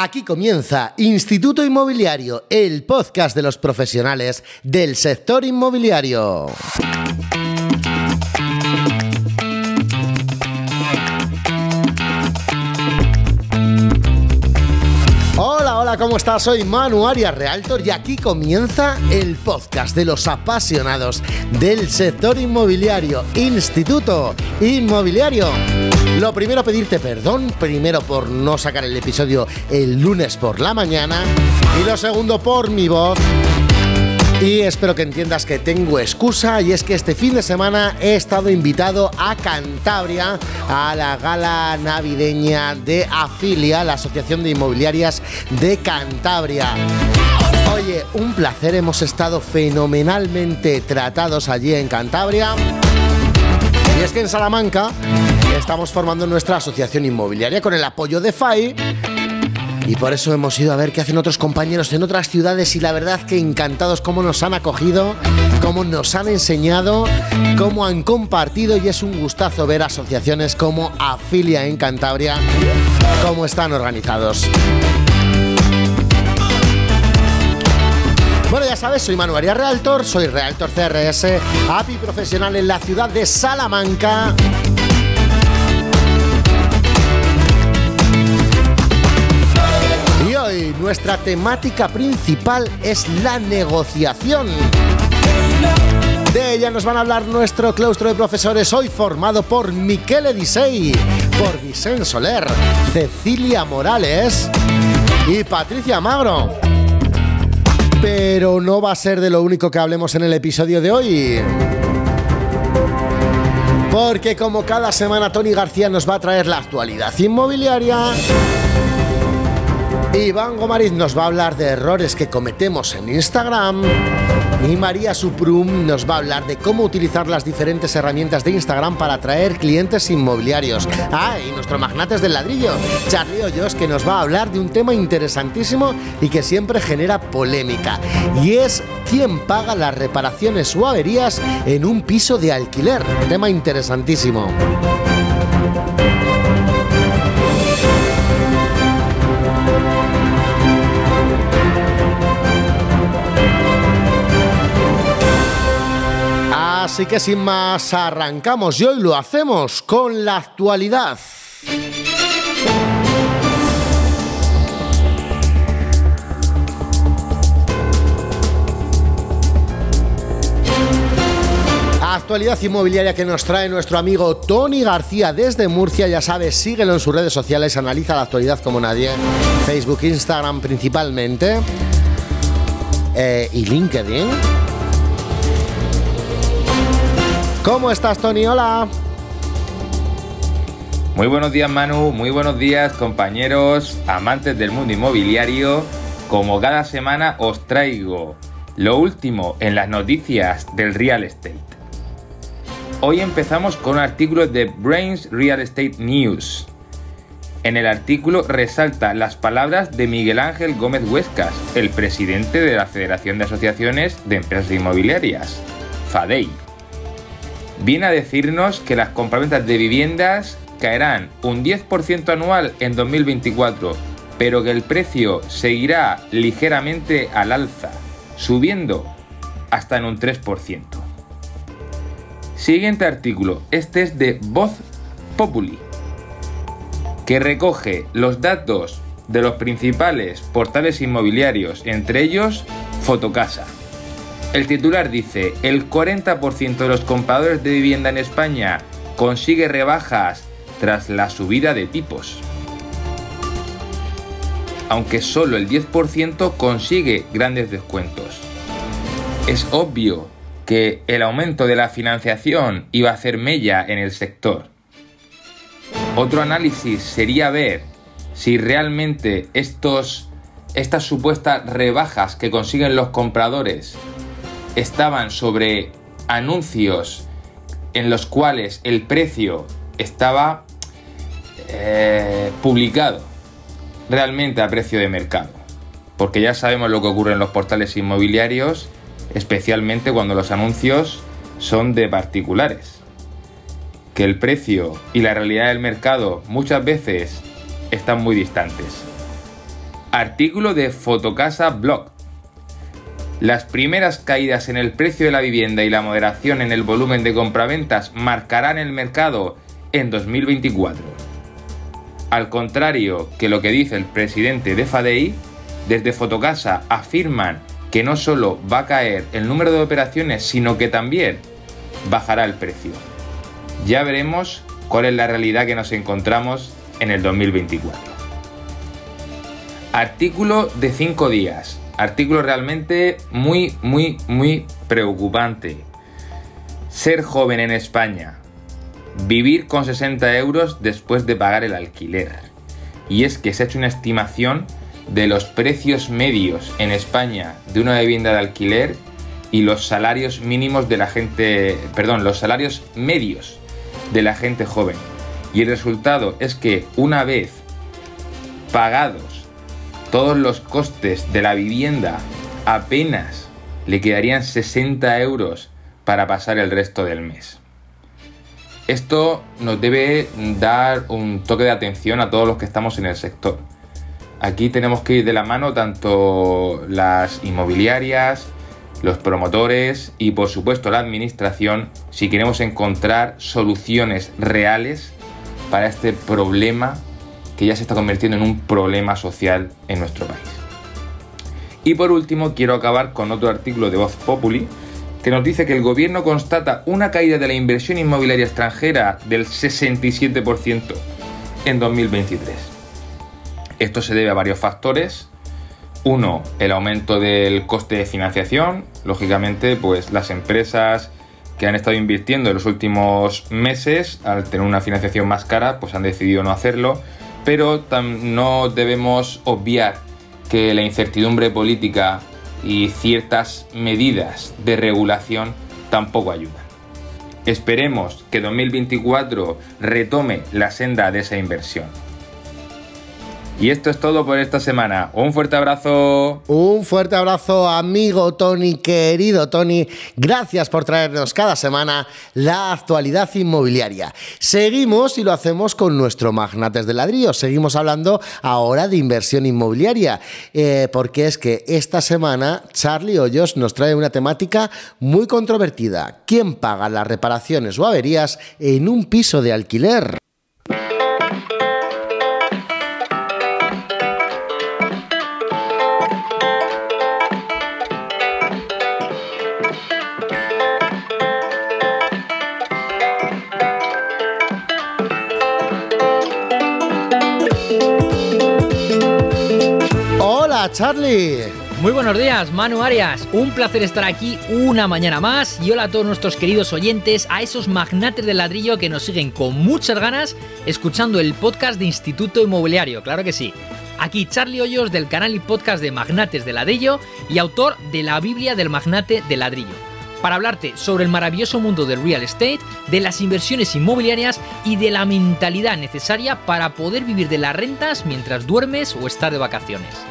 Aquí comienza Instituto Inmobiliario, el podcast de los profesionales del sector inmobiliario. Hola, ¿cómo estás? Soy Manu Arias Realtor y aquí comienza el podcast de los apasionados del sector inmobiliario, Instituto Inmobiliario. Lo primero, pedirte perdón, primero por no sacar el episodio el lunes por la mañana y lo segundo por mi voz. Y espero que entiendas que tengo excusa y es que este fin de semana he estado invitado a Cantabria a la gala navideña de Afilia, la Asociación de Inmobiliarias de Cantabria. Oye, un placer, hemos estado fenomenalmente tratados allí en Cantabria. Y es que en Salamanca estamos formando nuestra asociación inmobiliaria con el apoyo de FAI. Y por eso hemos ido a ver qué hacen otros compañeros en otras ciudades y la verdad que encantados cómo nos han acogido, cómo nos han enseñado, cómo han compartido y es un gustazo ver asociaciones como Afilia en Cantabria, cómo están organizados. Bueno, ya sabes, soy Manuel Arias Realtor, soy Realtor CRS, API profesional en la ciudad de Salamanca. Hoy nuestra temática principal es la negociación. De ella nos van a hablar nuestro claustro de profesores hoy formado por Miquel Edisei, por Vicente Soler, Cecilia Morales y Patricia Magro. Pero no va a ser de lo único que hablemos en el episodio de hoy. Porque como cada semana Tony García nos va a traer la actualidad inmobiliaria. Iván Gomariz nos va a hablar de errores que cometemos en Instagram. Y María Suprum nos va a hablar de cómo utilizar las diferentes herramientas de Instagram para atraer clientes inmobiliarios. Ah, y nuestro magnates del ladrillo, Charlie Hoyos, que nos va a hablar de un tema interesantísimo y que siempre genera polémica. Y es quién paga las reparaciones o averías en un piso de alquiler. Tema interesantísimo. Así que sin más, arrancamos y hoy lo hacemos con la actualidad. Actualidad inmobiliaria que nos trae nuestro amigo Tony García desde Murcia. Ya sabes, síguelo en sus redes sociales, analiza la actualidad como nadie. Facebook, Instagram principalmente. Eh, y LinkedIn. ¿Cómo estás, Tony? Hola. Muy buenos días, Manu. Muy buenos días, compañeros, amantes del mundo inmobiliario. Como cada semana os traigo lo último en las noticias del real estate. Hoy empezamos con un artículo de Brains Real Estate News. En el artículo resalta las palabras de Miguel Ángel Gómez Huescas, el presidente de la Federación de Asociaciones de Empresas Inmobiliarias, FADEI. Viene a decirnos que las compraventas de viviendas caerán un 10% anual en 2024, pero que el precio seguirá ligeramente al alza, subiendo hasta en un 3%. Siguiente artículo, este es de Voz Populi, que recoge los datos de los principales portales inmobiliarios, entre ellos Fotocasa. El titular dice, el 40% de los compradores de vivienda en España consigue rebajas tras la subida de tipos. Aunque solo el 10% consigue grandes descuentos. Es obvio que el aumento de la financiación iba a hacer mella en el sector. Otro análisis sería ver si realmente estos, estas supuestas rebajas que consiguen los compradores estaban sobre anuncios en los cuales el precio estaba eh, publicado realmente a precio de mercado. Porque ya sabemos lo que ocurre en los portales inmobiliarios especialmente cuando los anuncios son de particulares. Que el precio y la realidad del mercado muchas veces están muy distantes. Artículo de Fotocasa Blog. Las primeras caídas en el precio de la vivienda y la moderación en el volumen de compraventas marcarán el mercado en 2024. Al contrario que lo que dice el presidente de FADEI, desde Fotocasa afirman que no solo va a caer el número de operaciones, sino que también bajará el precio. Ya veremos cuál es la realidad que nos encontramos en el 2024. Artículo de 5 días artículo realmente muy, muy, muy preocupante. Ser joven en España. Vivir con 60 euros después de pagar el alquiler. Y es que se ha hecho una estimación de los precios medios en España de una vivienda de alquiler y los salarios mínimos de la gente, perdón, los salarios medios de la gente joven. Y el resultado es que una vez pagados todos los costes de la vivienda apenas le quedarían 60 euros para pasar el resto del mes. Esto nos debe dar un toque de atención a todos los que estamos en el sector. Aquí tenemos que ir de la mano tanto las inmobiliarias, los promotores y por supuesto la administración si queremos encontrar soluciones reales para este problema que ya se está convirtiendo en un problema social en nuestro país. Y por último, quiero acabar con otro artículo de Voz Populi que nos dice que el gobierno constata una caída de la inversión inmobiliaria extranjera del 67% en 2023. Esto se debe a varios factores. Uno, el aumento del coste de financiación. Lógicamente, pues las empresas que han estado invirtiendo en los últimos meses, al tener una financiación más cara, pues han decidido no hacerlo pero no debemos obviar que la incertidumbre política y ciertas medidas de regulación tampoco ayudan. Esperemos que 2024 retome la senda de esa inversión. Y esto es todo por esta semana. Un fuerte abrazo. Un fuerte abrazo, amigo Tony, querido Tony. Gracias por traernos cada semana la actualidad inmobiliaria. Seguimos y lo hacemos con nuestro Magnates de Ladrillo. Seguimos hablando ahora de inversión inmobiliaria, eh, porque es que esta semana Charlie Hoyos nos trae una temática muy controvertida. ¿Quién paga las reparaciones o averías en un piso de alquiler? Charlie. Muy buenos días, Manu Arias. Un placer estar aquí una mañana más. Y hola a todos nuestros queridos oyentes, a esos magnates del ladrillo que nos siguen con muchas ganas escuchando el podcast de Instituto Inmobiliario. Claro que sí. Aquí Charlie Hoyos del canal y podcast de Magnates del Ladrillo y autor de la Biblia del Magnate del Ladrillo. Para hablarte sobre el maravilloso mundo del real estate, de las inversiones inmobiliarias y de la mentalidad necesaria para poder vivir de las rentas mientras duermes o estar de vacaciones.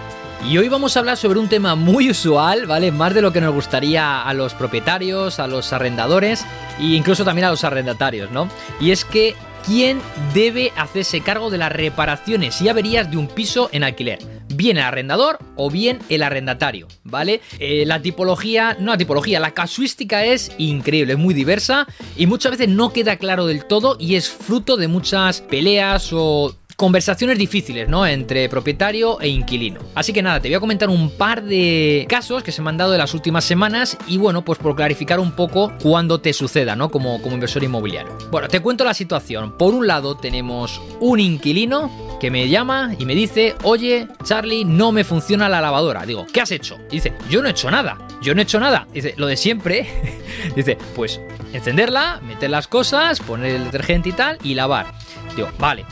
Y hoy vamos a hablar sobre un tema muy usual, ¿vale? Más de lo que nos gustaría a los propietarios, a los arrendadores e incluso también a los arrendatarios, ¿no? Y es que ¿quién debe hacerse cargo de las reparaciones y averías de un piso en alquiler? Bien el arrendador o bien el arrendatario, ¿vale? Eh, la tipología, no la tipología, la casuística es increíble, es muy diversa y muchas veces no queda claro del todo y es fruto de muchas peleas o conversaciones difíciles, ¿no? Entre propietario e inquilino. Así que nada, te voy a comentar un par de casos que se me han dado en las últimas semanas y bueno, pues por clarificar un poco cuando te suceda, ¿no? Como, como inversor inmobiliario. Bueno, te cuento la situación. Por un lado tenemos un inquilino que me llama y me dice, oye, Charlie, no me funciona la lavadora. Digo, ¿qué has hecho? dice, yo no he hecho nada. Yo no he hecho nada. Dice, lo de siempre. dice, pues encenderla, meter las cosas, poner el detergente y tal y lavar. Digo, vale,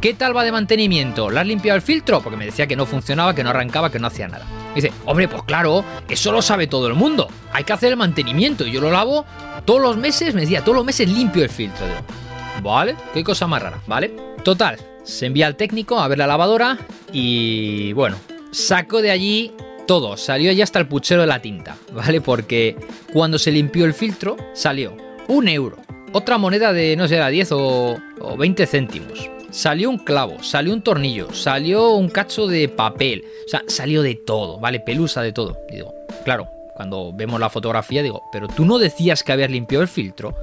¿Qué tal va de mantenimiento? ¿La has limpiado el filtro? Porque me decía que no funcionaba, que no arrancaba, que no hacía nada. dice, hombre, pues claro, eso lo sabe todo el mundo. Hay que hacer el mantenimiento. Y yo lo lavo todos los meses, me decía, todos los meses limpio el filtro. vale, qué cosa más rara, ¿vale? Total, se envía al técnico a ver la lavadora y bueno, saco de allí todo. Salió ya hasta el puchero de la tinta, ¿vale? Porque cuando se limpió el filtro, salió un euro. Otra moneda de, no sé, era 10 o, o 20 céntimos salió un clavo, salió un tornillo, salió un cacho de papel, o sea, salió de todo, ¿vale? Pelusa de todo. Digo, claro, cuando vemos la fotografía digo, pero tú no decías que habías limpiado el filtro.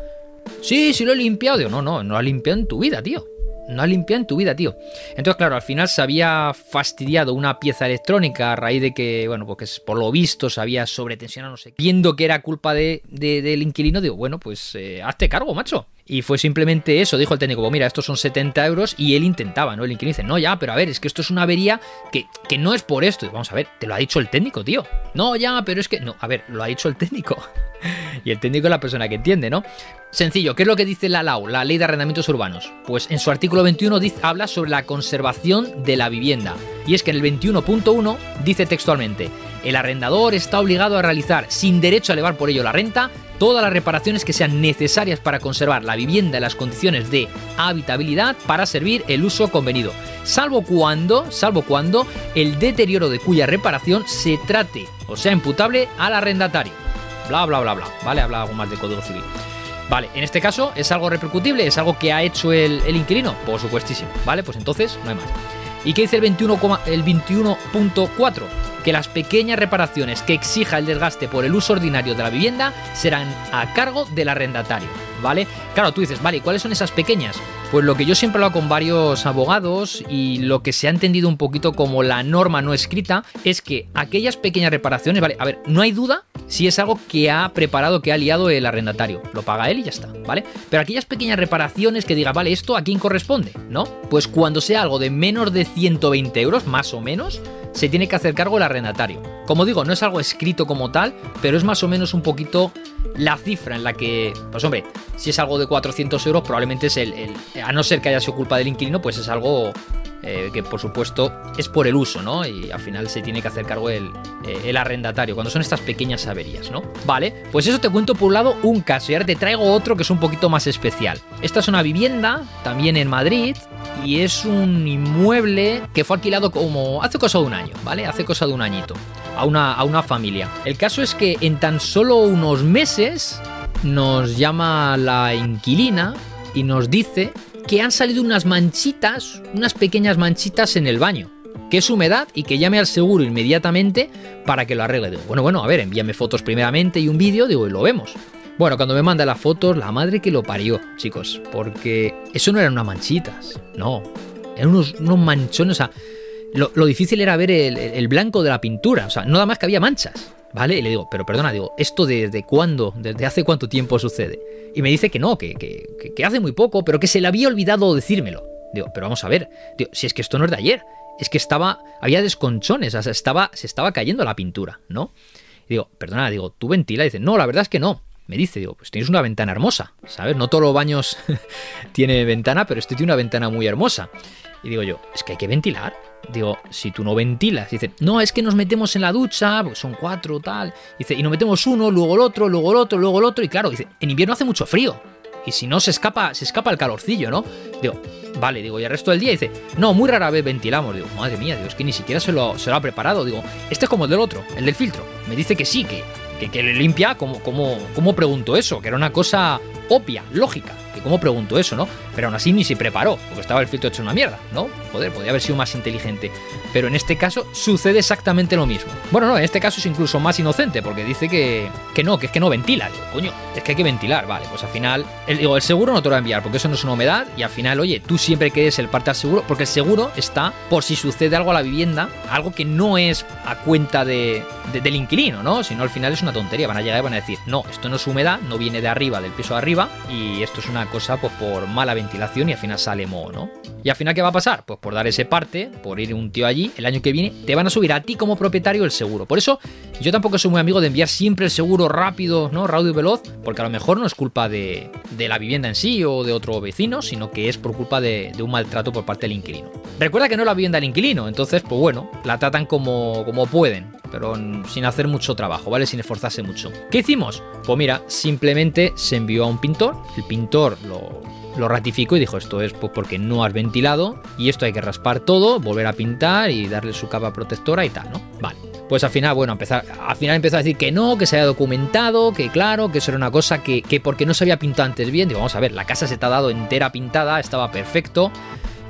Sí, sí lo he limpiado. Digo, no, no, no lo has limpiado en tu vida, tío. No has limpiado en tu vida, tío. Entonces, claro, al final se había fastidiado una pieza electrónica a raíz de que, bueno, porque por lo visto se había sobretensionado, no sé. Viendo que era culpa de, del inquilino, digo, bueno, pues eh, hazte cargo, macho. Y fue simplemente eso, dijo el técnico, pues mira, estos son 70 euros y él intentaba, ¿no? El inquilino dice, no, ya, pero a ver, es que esto es una avería que, que no es por esto. vamos a ver, te lo ha dicho el técnico, tío. No, ya, pero es que, no, a ver, lo ha dicho el técnico. y el técnico es la persona que entiende, ¿no? Sencillo, ¿qué es lo que dice la LAU, la Ley de Arrendamientos Urbanos? Pues en su artículo 21 dice, habla sobre la conservación de la vivienda. Y es que en el 21.1 dice textualmente, el arrendador está obligado a realizar, sin derecho a elevar por ello la renta, todas las reparaciones que sean necesarias para conservar la vivienda en las condiciones de habitabilidad para servir el uso convenido, salvo cuando, salvo cuando el deterioro de cuya reparación se trate o sea imputable al arrendatario. Bla bla bla bla, ¿vale? Habla algo más de Código Civil. Vale, en este caso, ¿es algo repercutible? ¿Es algo que ha hecho el, el inquilino? Por supuestísimo, ¿vale? Pues entonces no hay más. ¿Y qué dice el 21,4? El 21 que las pequeñas reparaciones que exija el desgaste por el uso ordinario de la vivienda serán a cargo del arrendatario, ¿vale? Claro, tú dices, vale, ¿cuáles son esas pequeñas? Pues lo que yo siempre he hablado con varios abogados y lo que se ha entendido un poquito como la norma no escrita es que aquellas pequeñas reparaciones, vale, a ver, no hay duda si es algo que ha preparado, que ha liado el arrendatario. Lo paga él y ya está, ¿vale? Pero aquellas pequeñas reparaciones que diga, vale, ¿esto a quién corresponde? ¿No? Pues cuando sea algo de menos de 120 euros, más o menos, se tiene que hacer cargo el arrendatario. Como digo, no es algo escrito como tal, pero es más o menos un poquito la cifra en la que, pues hombre, si es algo de 400 euros, probablemente es el, a no ser que haya sido culpa del inquilino, pues es algo eh, que por supuesto es por el uso, ¿no? Y al final se tiene que hacer cargo el, eh, el, arrendatario, cuando son estas pequeñas averías, ¿no? Vale, pues eso te cuento por un lado un caso y ahora te traigo otro que es un poquito más especial. Esta es una vivienda, también en Madrid, y es un inmueble que fue alquilado como hace cosa de un ¿vale? Hace cosa de un añito, a una, a una familia. El caso es que en tan solo unos meses nos llama la inquilina y nos dice que han salido unas manchitas, unas pequeñas manchitas en el baño, que es humedad y que llame al seguro inmediatamente para que lo arregle. Bueno, bueno, a ver, envíame fotos primeramente y un vídeo, digo, y lo vemos. Bueno, cuando me manda las fotos, la madre que lo parió, chicos, porque eso no eran unas manchitas, no, eran unos, unos manchones, o sea, lo, difícil era ver el, blanco de la pintura, o sea, nada más que había manchas, ¿vale? Y le digo, pero perdona, digo, ¿esto desde cuándo, desde hace cuánto tiempo sucede? Y me dice que no, que, que, hace muy poco, pero que se le había olvidado decírmelo. Digo, pero vamos a ver, digo, si es que esto no es de ayer, es que estaba, había desconchones, o sea, estaba, se estaba cayendo la pintura, ¿no? Y digo, perdona, digo, ¿tú ventila? Y dice, no, la verdad es que no me dice, digo, pues tienes una ventana hermosa, ¿sabes? No todos los baños tienen ventana, pero este tiene una ventana muy hermosa. Y digo yo, es que hay que ventilar. Digo, si tú no ventilas, dice, no, es que nos metemos en la ducha, pues son cuatro, tal. Dice, y nos metemos uno, luego el otro, luego el otro, luego el otro. Y claro, dice, en invierno hace mucho frío. Y si no, se escapa, se escapa el calorcillo, ¿no? Digo, vale, digo, y el resto del día dice, no, muy rara vez ventilamos. Digo, madre mía, digo, es que ni siquiera se lo, se lo ha preparado. Digo, este es como el del otro, el del filtro. Me dice que sí, que, que, le limpia, ¿cómo, cómo, ¿cómo pregunto eso? Que era una cosa obvia, lógica. Que cómo pregunto eso, ¿no? Pero aún así ni se preparó, porque estaba el filtro hecho una mierda, ¿no? Joder, podría haber sido más inteligente. Pero en este caso sucede exactamente lo mismo. Bueno, no, en este caso es incluso más inocente, porque dice que, que no, que es que no ventila. Digo, coño, es que hay que ventilar, vale. Pues al final, el, digo, el seguro no te lo va a enviar, porque eso no es una humedad, y al final, oye, tú siempre quedes el parte al seguro, porque el seguro está por si sucede algo a la vivienda, algo que no es a cuenta de, del inquilino, ¿no? Si no, al final es una tontería. Van a llegar y van a decir, no, esto no es humedad, no viene de arriba, del piso de arriba, y esto es una cosa pues por mala ventilación y al final sale moho, ¿no? Y al final, ¿qué va a pasar? Pues por dar ese parte, por ir un tío allí, el año que viene te van a subir a ti como propietario el seguro. Por eso, yo tampoco soy muy amigo de enviar siempre el seguro rápido, ¿no? Rápido y veloz, porque a lo mejor no es culpa de, la vivienda en sí o de otro vecino, sino que es por culpa de, de, un maltrato por parte del inquilino. Recuerda que no es la vivienda del inquilino, entonces, pues bueno, la tratan como, como pueden, pero sin hacer mucho trabajo, ¿vale? Sin esforzarse mucho. ¿Qué hicimos? Pues mira, simplemente se envió a un pintor, el pintor lo lo ratificó y dijo esto es pues, porque no has ventilado y esto hay que raspar todo, volver a pintar y darle su capa protectora y tal, ¿no? Vale. Pues al final, bueno, empezar, al final empezó a decir que no, que se había documentado, que claro, que eso era una cosa que, que porque no se había pintado antes bien, digo, vamos a ver, la casa se te ha dado entera pintada, estaba perfecto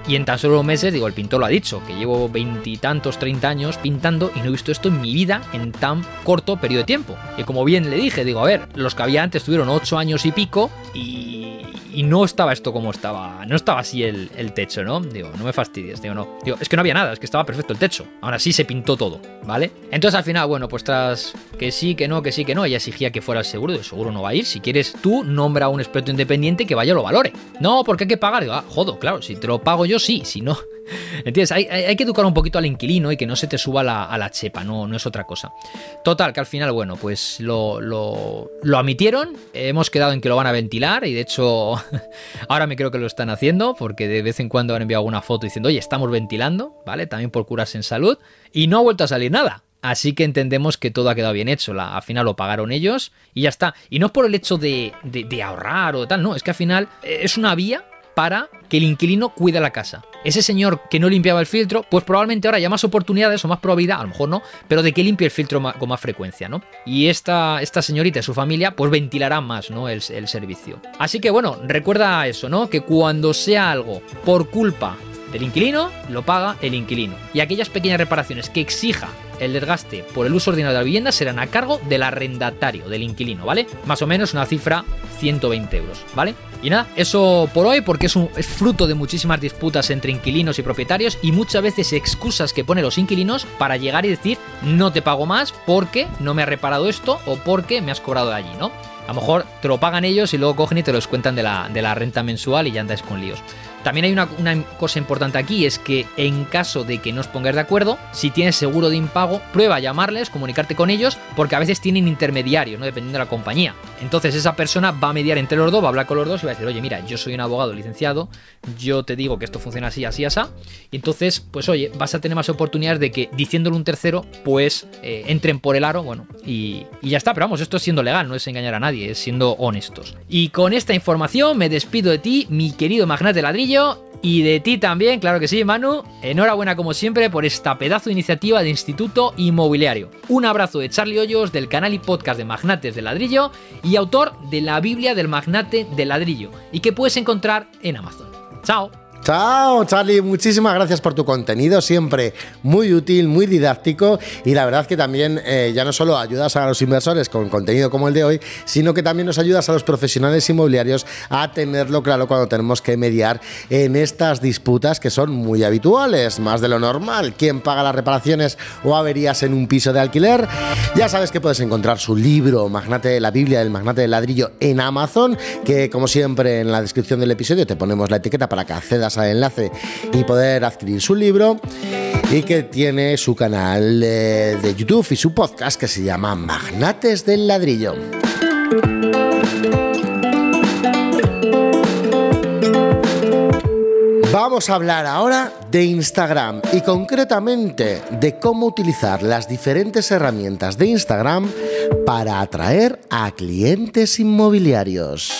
Y en tan solo meses, digo, el pintor lo ha dicho, que llevo veintitantos, treinta años pintando y no he visto esto en mi vida en tan corto periodo de tiempo. Y como bien le dije, digo, a ver, los que había antes tuvieron ocho años y pico y, y no estaba esto como estaba, no estaba así el, techo, ¿no? Digo, no me fastidies, digo, no. Digo, es que no había nada, es que estaba perfecto el techo. Ahora sí se pintó todo, ¿vale? Entonces al final, bueno, pues tras que sí, que no, que sí, que no, ella exigía que fuera el seguro, digo, seguro no va a ir. Si quieres tú, nombra a un experto independiente que vaya lo valore. No, porque hay que pagar. Digo, ah, jodo, claro, si te lo pago yo, sí, si no, ¿Entiendes? Hay, hay, que educar un poquito al inquilino y que no se te suba la, a la chepa, no, no es otra cosa. Total, que al final, bueno, pues lo, lo, lo admitieron, hemos quedado en que lo van a ventilar y de hecho ahora me creo que lo están haciendo porque de vez en cuando han enviado alguna foto diciendo, oye, estamos ventilando, ¿vale? También por curas en salud y no ha vuelto a salir nada. Así que entendemos que todo ha quedado bien hecho. La, al final lo pagaron ellos y ya está. Y no por el hecho de, de, de ahorrar o tal, no, es que al final es una vía para que el inquilino cuide la casa. Ese señor que no limpiaba el filtro, pues probablemente ahora haya más oportunidades o más probabilidad, a lo mejor no, pero de que limpie el filtro con más frecuencia, ¿no? Y esta, esta señorita y su familia, pues ventilará más, ¿no? El servicio. Así que bueno, recuerda eso, ¿no? Que cuando sea algo por culpa del inquilino, lo paga el inquilino. Y aquellas pequeñas reparaciones que exija el desgaste por el uso ordinario de la vivienda serán a cargo del arrendatario, del inquilino, ¿vale? Más o menos una cifra 120 euros, ¿vale? Y nada, eso por hoy porque es, un, fruto de muchísimas disputas entre inquilinos y propietarios y muchas veces excusas que ponen los inquilinos para llegar y decir no te pago más porque no me ha reparado esto o porque me has cobrado de allí, ¿no? A lo mejor te lo pagan ellos y luego cogen y te lo descuentan de la, de la renta mensual y ya andáis con líos. También hay una, cosa importante aquí, es que en caso de que no os pongáis de acuerdo, si tienes seguro de impago, prueba a llamarles, comunicarte con ellos, porque a veces tienen intermediario, ¿no? Dependiendo de la compañía. Entonces esa persona va a mediar entre los dos, va a hablar con los dos y va a decir, oye, mira, yo soy un abogado licenciado, yo te digo que esto funciona así, así, así. Y entonces, pues oye, vas a tener más oportunidades de que diciéndole un tercero, pues eh, entren por el aro, bueno, y, y ya está. Pero vamos, esto es siendo legal, no es engañar a nadie, es siendo honestos. Y con esta información me despido de ti, mi querido magnate ladrillo y de ti también, claro que sí, Manu. Enhorabuena como siempre por esta pedazo de iniciativa de Instituto Inmobiliario. Un abrazo de Charlie Hoyos del canal y podcast de Magnates de Ladrillo y autor de la Biblia del Magnate de Ladrillo y que puedes encontrar en Amazon. Chao. Chao, Charlie. Muchísimas gracias por tu contenido, siempre muy útil, muy didáctico y la verdad que también eh, ya no solo ayudas a los inversores con contenido como el de hoy, sino que también nos ayudas a los profesionales inmobiliarios a tenerlo claro cuando tenemos que mediar en estas disputas que son muy habituales, más de lo normal. ¿Quién paga las reparaciones o averías en un piso de alquiler? Ya sabes que puedes encontrar su libro, Magnate de la Biblia del Magnate del Ladrillo, en Amazon, que como siempre en la descripción del episodio te ponemos la etiqueta para que accedas enlace y poder adquirir su libro y que tiene su canal de YouTube y su podcast que se llama Magnates del Ladrillo. Vamos a hablar ahora de Instagram y concretamente de cómo utilizar las diferentes herramientas de Instagram para atraer a clientes inmobiliarios.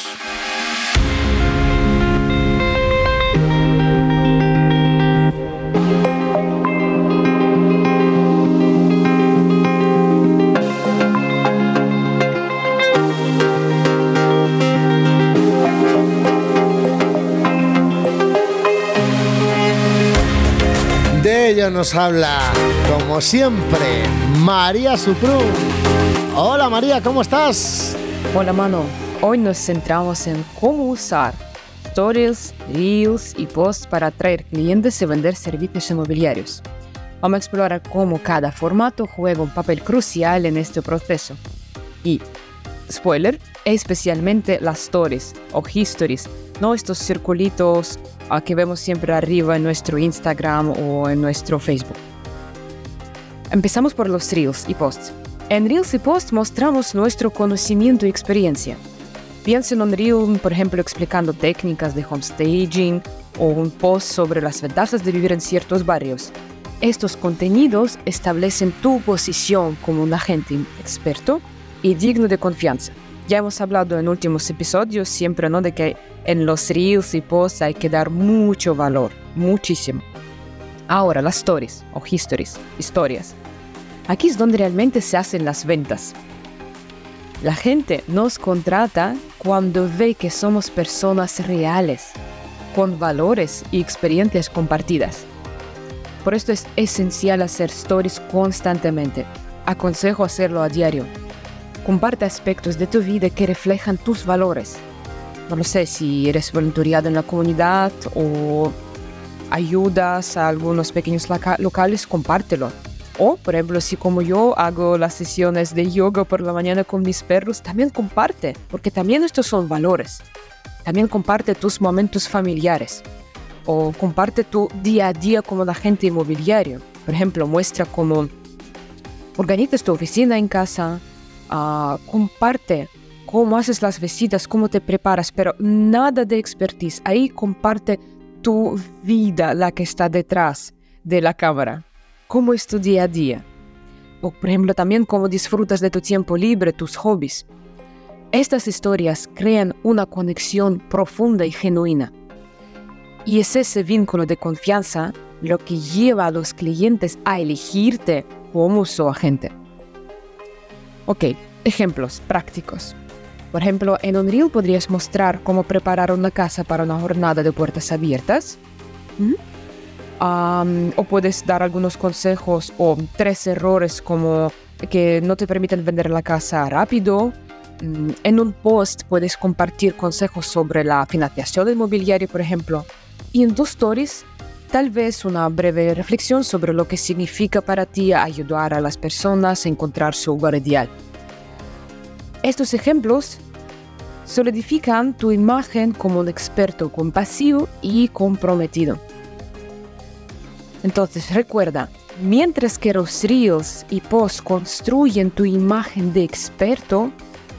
Nos habla, como siempre, María Suprun. Hola María, ¿cómo estás? Hola Mano, hoy nos centramos en cómo usar stories, reels y posts para atraer clientes y vender servicios inmobiliarios. Vamos a explorar cómo cada formato juega un papel crucial en este proceso. Y, spoiler, especialmente las stories o histories, no estos circulitos que vemos siempre arriba en nuestro Instagram o en nuestro Facebook. Empezamos por los Reels y Posts. En Reels y Posts mostramos nuestro conocimiento y experiencia. Piensen en un Reel, por ejemplo, explicando técnicas de homestaging o un post sobre las ventajas de vivir en ciertos barrios. Estos contenidos establecen tu posición como un agente experto y digno de confianza. Ya hemos hablado en últimos episodios siempre ¿no? de que en los reels y posts hay que dar mucho valor, muchísimo. Ahora, las stories o histories, historias. Aquí es donde realmente se hacen las ventas. La gente nos contrata cuando ve que somos personas reales, con valores y experiencias compartidas. Por esto es esencial hacer stories constantemente. Aconsejo hacerlo a diario. Comparte aspectos de tu vida que reflejan tus valores. No lo sé si eres voluntariado en la comunidad o ayudas a algunos pequeños locales, compártelo. O, por ejemplo, si como yo hago las sesiones de yoga por la mañana con mis perros, también comparte, porque también estos son valores. También comparte tus momentos familiares o comparte tu día a día como agente inmobiliario. Por ejemplo, muestra cómo organizas tu oficina en casa, uh, comparte cómo haces las visitas, cómo te preparas, pero nada de expertise. Ahí comparte tu vida, la que está detrás de la cámara. Cómo es tu día a día. O, por ejemplo, también cómo disfrutas de tu tiempo libre, tus hobbies. Estas historias crean una conexión profunda y genuina. Y es ese vínculo de confianza lo que lleva a los clientes a elegirte como su agente. Ok, ejemplos prácticos. Por ejemplo, en Unreal podrías mostrar cómo preparar una casa para una jornada de puertas abiertas. o puedes dar algunos consejos o tres errores como que no te permiten vender la casa rápido. Mm, en un post puedes compartir consejos sobre la financiación inmobiliaria, por ejemplo. Y en tus stories, tal vez una breve reflexión sobre lo que significa para ti ayudar a las personas a encontrar su hogar ideal. Estos ejemplos solidifican tu imagen como un experto compasivo y comprometido. Entonces recuerda, mientras que los reels y posts construyen tu imagen de experto,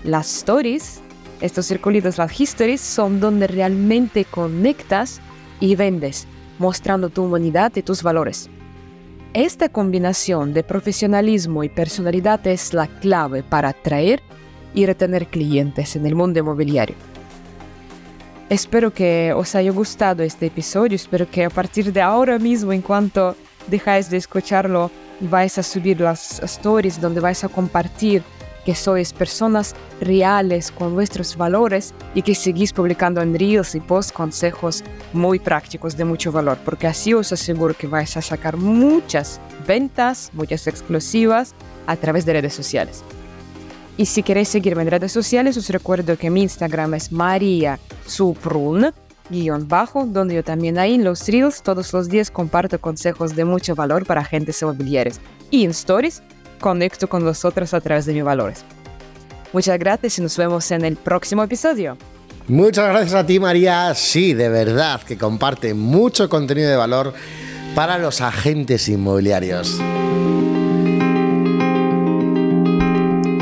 las stories, estos circulitos, las histories, son donde realmente conectas y vendes, mostrando tu humanidad y tus valores. Esta combinación de profesionalismo y personalidad es la clave para atraer y retener clientes en el mundo inmobiliario. Espero que os haya gustado este episodio, espero que a partir de ahora mismo, en cuanto dejáis de escucharlo, vais a subir las stories donde vais a compartir que sois personas reales con vuestros valores y que seguís publicando en Reels y post consejos muy prácticos de mucho valor, porque así os aseguro que vais a sacar muchas ventas, muchas exclusivas a través de redes sociales. Y si queréis seguirme en redes sociales, os recuerdo que mi Instagram es María Suprun, guion bajo, donde yo también ahí en los reels todos los días comparto consejos de mucho valor para agentes inmobiliarios. Y en stories conecto con vosotros a través de mis valores. Muchas gracias y nos vemos en el próximo episodio. Muchas gracias a ti María, sí, de verdad que comparte mucho contenido de valor para los agentes inmobiliarios.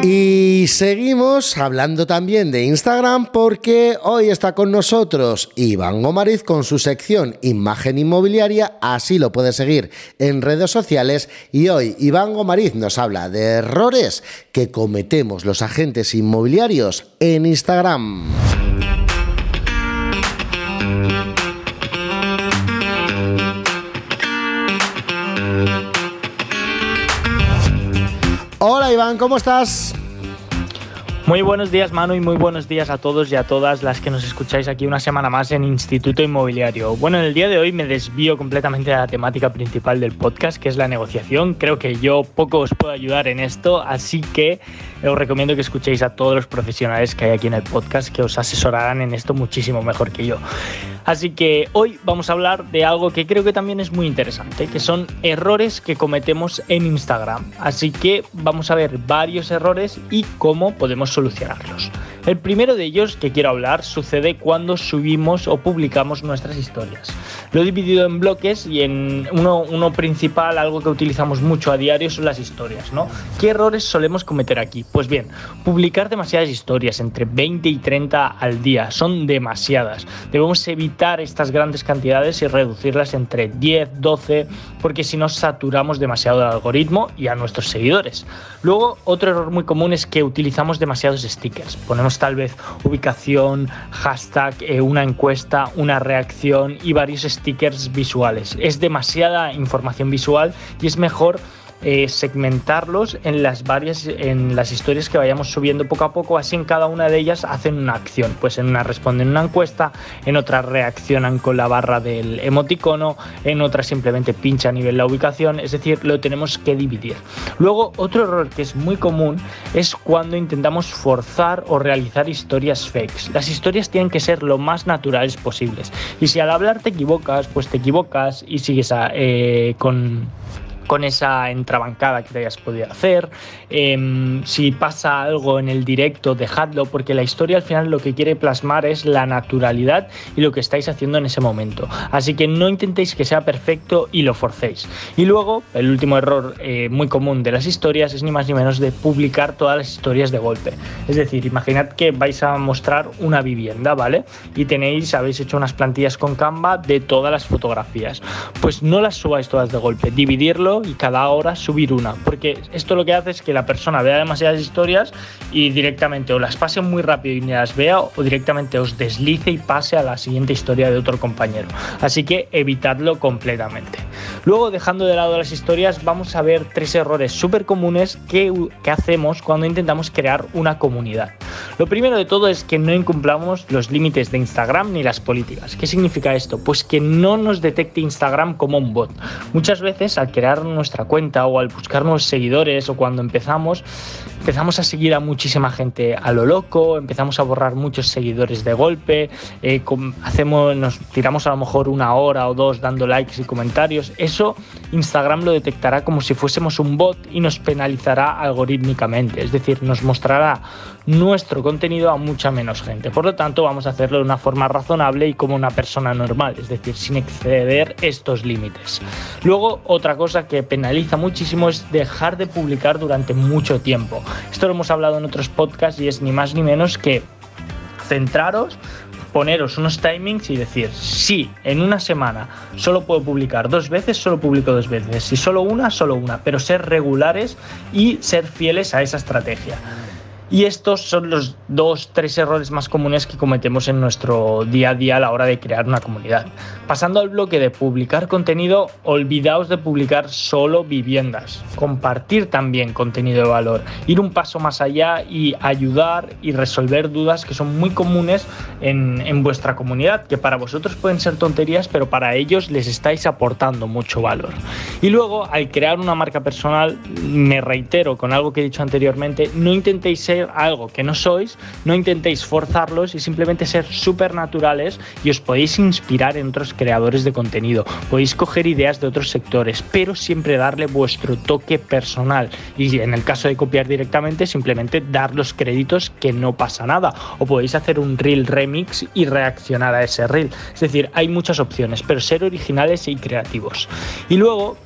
Y seguimos hablando también de Instagram porque hoy está con nosotros Iván Gomariz con su sección Imagen Inmobiliaria, así lo puedes seguir en redes sociales y hoy Iván Gomariz nos habla de errores que cometemos los agentes inmobiliarios en Instagram. Hola Iván, ¿cómo estás? Muy buenos días Manu y muy buenos días a todos y a todas las que nos escucháis aquí una semana más en Instituto Inmobiliario. Bueno, en el día de hoy me desvío completamente de la temática principal del podcast, que es la negociación. Creo que yo poco os puedo ayudar en esto, así que os recomiendo que escuchéis a todos los profesionales que hay aquí en el podcast que os asesorarán en esto muchísimo mejor que yo. Así que hoy vamos a hablar de algo que creo que también es muy interesante, que son errores que cometemos en Instagram. Así que vamos a ver varios errores y cómo podemos solucionarlos. El primero de ellos que quiero hablar sucede cuando subimos o publicamos nuestras historias. Lo he dividido en bloques y en uno, principal, algo que utilizamos mucho a diario, son las historias, ¿no? ¿Qué errores solemos cometer aquí? Pues bien, publicar demasiadas historias, entre 20 y 30 al día, son demasiadas. Debemos evitar estas grandes cantidades y reducirlas entre 10, 12, porque si no saturamos demasiado el algoritmo y a nuestros seguidores. Luego, otro error muy común es que utilizamos demasiados stickers. Ponemos tal vez ubicación, hashtag, eh, una encuesta, una reacción y varios stickers visuales. Es demasiada información visual y es mejor eh, segmentarlos en las varias, en las historias que vayamos subiendo poco a poco, así en cada una de ellas hacen una acción, pues en una responden una encuesta, en otra reaccionan con la barra del emoticono, en otra simplemente pincha a nivel la ubicación, es decir, lo tenemos que dividir. Luego, otro error que es muy común es cuando intentamos forzar o realizar historias fakes. Las historias tienen que ser lo más naturales posibles. Y si al hablar te equivocas, pues te equivocas y sigues eh, con con esa entrabancada que te hayas podido hacer. Em, si pasa algo en el directo, dejadlo, porque la historia al final lo que quiere plasmar es la naturalidad y lo que estáis haciendo en ese momento. Así que no intentéis que sea perfecto y lo forcéis. Y luego, el último error eh, muy común de las historias es ni más ni menos de publicar todas las historias de golpe. Es decir, imaginad que vais a mostrar una vivienda, ¿vale? Y tenéis, habéis hecho unas plantillas con Canva de todas las fotografías. Pues no las subáis todas de golpe, dividirlo y cada hora subir una, porque esto lo que hace es que la persona vea demasiadas historias y directamente o las pase muy rápido y ni las vea o directamente os deslice y pase a la siguiente historia de otro compañero. Así que evitadlo completamente. Luego, dejando de lado las historias, vamos a ver tres errores súper comunes que, que hacemos cuando intentamos crear una comunidad. Lo primero de todo es que no incumplamos los límites de Instagram ni las políticas. ¿Qué significa esto? Pues que no nos detecte Instagram como un bot. Muchas veces al crear nuestra cuenta o al buscar nuevos seguidores o cuando empezamos, empezamos a seguir a muchísima gente a lo loco, empezamos a borrar muchos seguidores de golpe, eh, hacemos, nos tiramos a lo mejor una hora o dos dando likes y comentarios. Eso Instagram lo detectará como si fuésemos un bot y nos penalizará algorítmicamente, es decir, nos mostrará nuestro contenido a mucha menos gente. Por lo tanto, vamos a hacerlo de una forma razonable y como una persona normal, es decir, sin exceder estos límites. Luego, otra cosa que penaliza muchísimo es dejar de publicar durante mucho tiempo. Esto lo hemos hablado en otros podcasts y es ni más ni menos que centraros poneros unos timings y decir, si en una semana solo puedo publicar dos veces, solo publico dos veces. Si solo una, solo una. Pero ser regulares y ser fieles a esa estrategia. Y estos son los dos, tres errores más comunes que cometemos en nuestro día a día a la hora de crear una comunidad. Pasando al bloque de publicar contenido, olvidaos de publicar solo viviendas. Compartir también contenido de valor. Ir un paso más allá y ayudar y resolver dudas que son muy comunes en, vuestra comunidad, que para vosotros pueden ser tonterías, pero para ellos les estáis aportando mucho valor. Y luego, al crear una marca personal, me reitero con algo que he dicho anteriormente, no intentéis ser algo que no sois, no intentéis forzarlos y simplemente ser súper naturales y os podéis inspirar en otros creadores de contenido, podéis coger ideas de otros sectores, pero siempre darle vuestro toque personal. Y en el caso de copiar directamente simplemente dar los créditos que no pasa nada. O podéis hacer un reel remix y reaccionar a ese reel, es decir, hay muchas opciones, pero ser originales y creativos. Y luego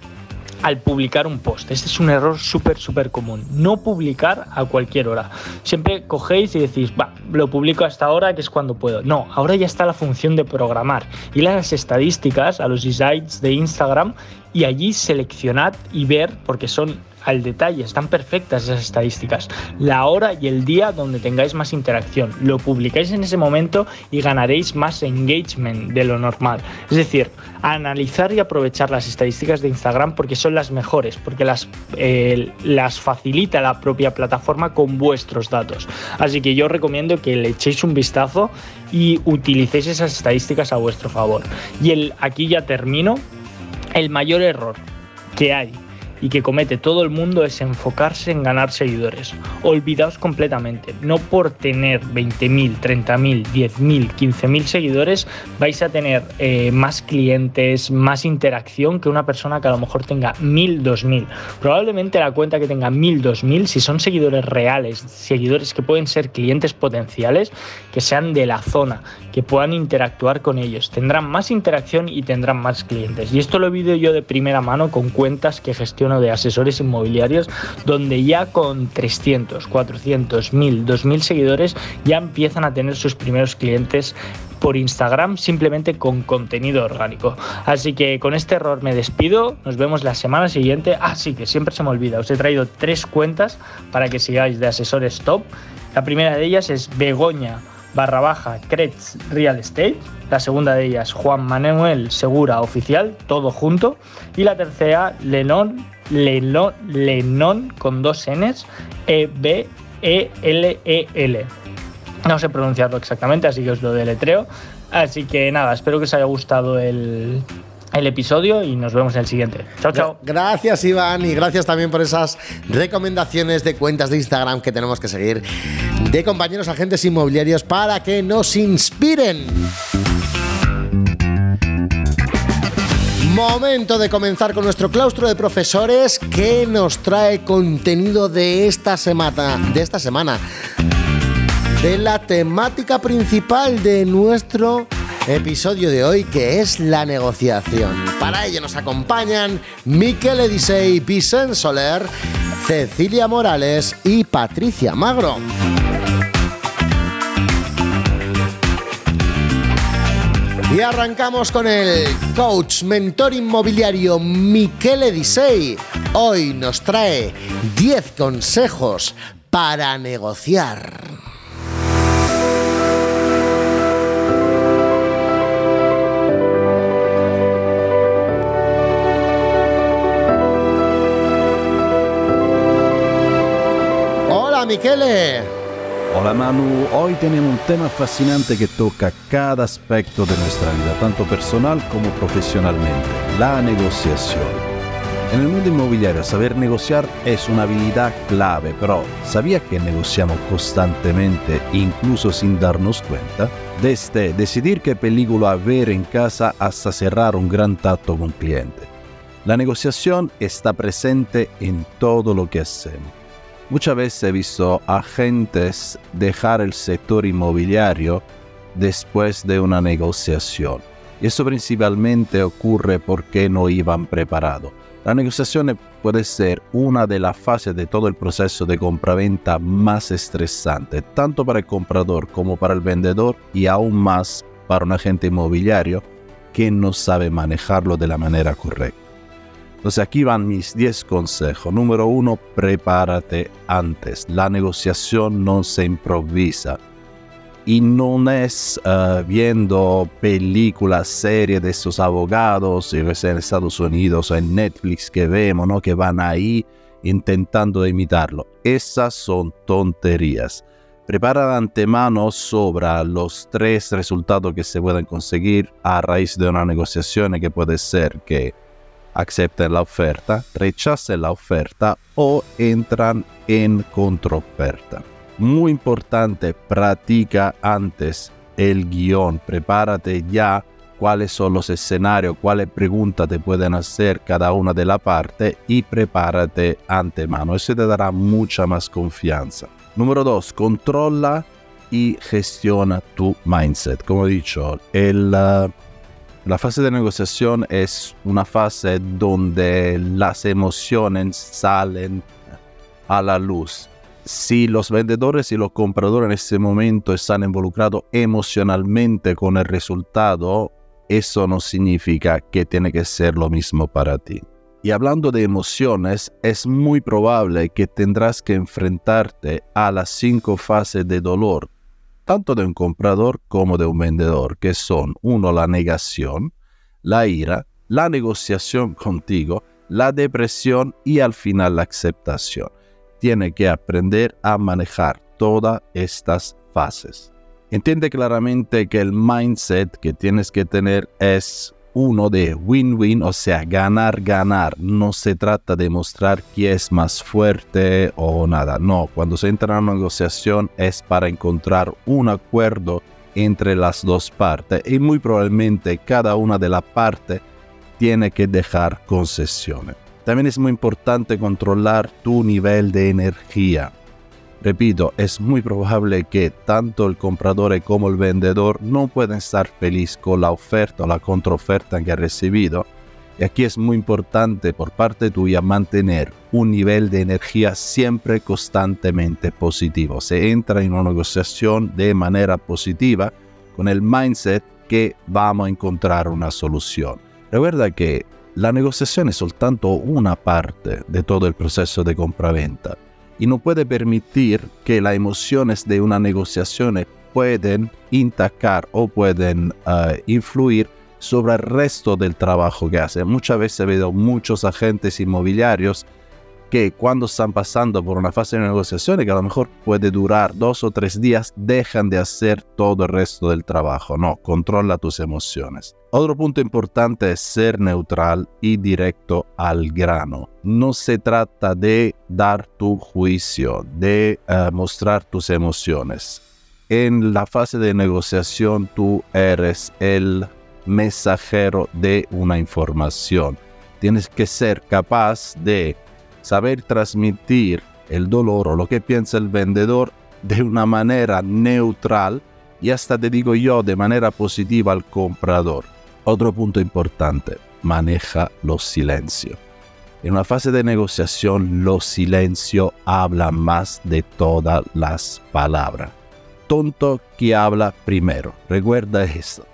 al publicar un post. Este es un error súper, súper común. No publicar a cualquier hora. Siempre cogéis y decís, va, lo publico hasta ahora, que es cuando puedo. No, ahora ya está la función de programar. Y las estadísticas a los insights de Instagram y allí seleccionad y ver, porque son al detalle, están perfectas esas estadísticas. La hora y el día donde tengáis más interacción. Lo publicáis en ese momento y ganaréis más engagement de lo normal. Es decir, analizar y aprovechar las estadísticas de Instagram porque son las mejores, porque las, eh, las facilita la propia plataforma con vuestros datos. Así que yo recomiendo que le echéis un vistazo y utilicéis esas estadísticas a vuestro favor. Y el, aquí ya termino. El mayor error que hay y que comete todo el mundo es enfocarse en ganar seguidores. Olvidaos completamente, no por tener 20.000, 30.000, 10.000, 15.000 seguidores vais a tener eh, más clientes, más interacción que una persona que a lo mejor tenga 1.000, 2.000. Probablemente la cuenta que tenga 1.000, 2.000, si son seguidores reales, seguidores que pueden ser clientes potenciales, que sean de la zona, que puedan interactuar con ellos, tendrán más interacción y tendrán más clientes. Y esto lo he visto yo de primera mano con cuentas que de asesores inmobiliarios, donde ya con 300, 400, 1000, 2000 seguidores ya empiezan a tener sus primeros clientes por Instagram simplemente con contenido orgánico. Así que con este error me despido, nos vemos la semana siguiente. Ah, sí, que siempre se me olvida, os he traído tres cuentas para que sigáis de asesores top. La primera de ellas es Begoña barra baja Kretz Real Estate. La segunda de ellas Juan Manuel Segura Oficial, todo junto. Y la tercera Lenón Lenon con dos Ns, E-B-E-L-E-L. No sé pronunciarlo exactamente, así que os lo deletreo. Así que nada, espero que os haya gustado el, el episodio y nos vemos en el siguiente. Chao, chao. Gracias, Iván, y gracias también por esas recomendaciones de cuentas de Instagram que tenemos que seguir de compañeros agentes inmobiliarios para que nos inspiren. Momento de comenzar con nuestro claustro de profesores que nos trae contenido de esta semana, de esta semana, de la temática principal de nuestro episodio de hoy que es la negociación. Para ello nos acompañan Miquel Edisei, Vicent Soler, Cecilia Morales y Patricia Magro. Y arrancamos con el coach, mentor inmobiliario Miquel Edisei. Hoy nos trae 10 consejos para negociar. Hola Miquele. Manu, hoy tenemos un tema fascinante que toca cada aspecto de nuestra vida, tanto personal como profesionalmente, la negociación. En el mundo inmobiliario saber negociar es una habilidad clave, pero ¿sabía que negociamos constantemente, incluso sin darnos cuenta? Desde decidir qué película ver en casa hasta cerrar un gran trato con cliente. La negociación está presente en todo lo que hacemos. Muchas veces he visto agentes dejar el sector inmobiliario después de una negociación. Y eso principalmente ocurre porque no iban preparados. La negociación puede ser una de las fases de todo el proceso de compraventa más estresante, tanto para el comprador como para el vendedor y aún más para un agente inmobiliario que no sabe manejarlo de la manera correcta. Entonces aquí van mis 10 consejos. Número 1, prepárate antes. La negociación no se improvisa. Y no es uh, viendo películas, series de esos abogados, en Estados Unidos o en Netflix que vemos, ¿no? que van ahí intentando imitarlo. Esas son tonterías. Prepara de antemano sobre los tres resultados que se pueden conseguir a raíz de una negociación que puede ser que acepten la oferta, rechacen la oferta o entran en contraoferta. Muy importante, practica antes el guion, prepárate ya cuáles son los escenarios, cuáles preguntas te pueden hacer cada una de la parte y prepárate antemano. Eso te dará mucha más confianza. Número 2. Controla y gestiona tu mindset. Como he dicho, el... Uh, la fase de negociación es una fase donde las emociones salen a la luz. Si los vendedores y los compradores en ese momento están involucrados emocionalmente con el resultado, eso no significa que tiene que ser lo mismo para ti. Y hablando de emociones, es muy probable que tendrás que enfrentarte a las cinco fases de dolor tanto de un comprador como de un vendedor, que son, uno, la negación, la ira, la negociación contigo, la depresión y al final la aceptación. Tiene que aprender a manejar todas estas fases. Entiende claramente que el mindset que tienes que tener es uno de win-win, o sea, ganar, ganar. No se trata de mostrar quién es más fuerte o nada. No, cuando se entra en una negociación es para encontrar un acuerdo entre las dos partes y muy probablemente cada una de las partes tiene que dejar concesiones. También es muy importante controlar tu nivel de energía. Repito, es muy probable que tanto el comprador como el vendedor no puedan estar feliz con la oferta o la contraoferta que ha recibido. Y aquí es muy importante por parte tuya mantener un nivel de energía siempre constantemente positivo. Se entra en una negociación de manera positiva con el mindset que vamos a encontrar una solución. Recuerda que la negociación es soltanto una parte de todo el proceso de compra-venta y no puede permitir que las emociones de una negociación pueden intacar o pueden uh, influir sobre el resto del trabajo que hace. Muchas veces veo muchos agentes inmobiliarios que cuando están pasando por una fase de negociación que a lo mejor puede durar dos o tres días, dejan de hacer todo el resto del trabajo. No, controla tus emociones. Otro punto importante es ser neutral y directo al grano. No se trata de dar tu juicio, de uh, mostrar tus emociones. En la fase de negociación tú eres el mensajero de una información. Tienes que ser capaz de saber transmitir el dolor o lo que piensa el vendedor de una manera neutral y hasta te digo yo de manera positiva al comprador. Otro punto importante, maneja los silencios. En una fase de negociación, los silencios hablan más de todas las palabras. Tonto que habla primero. Recuerda esto.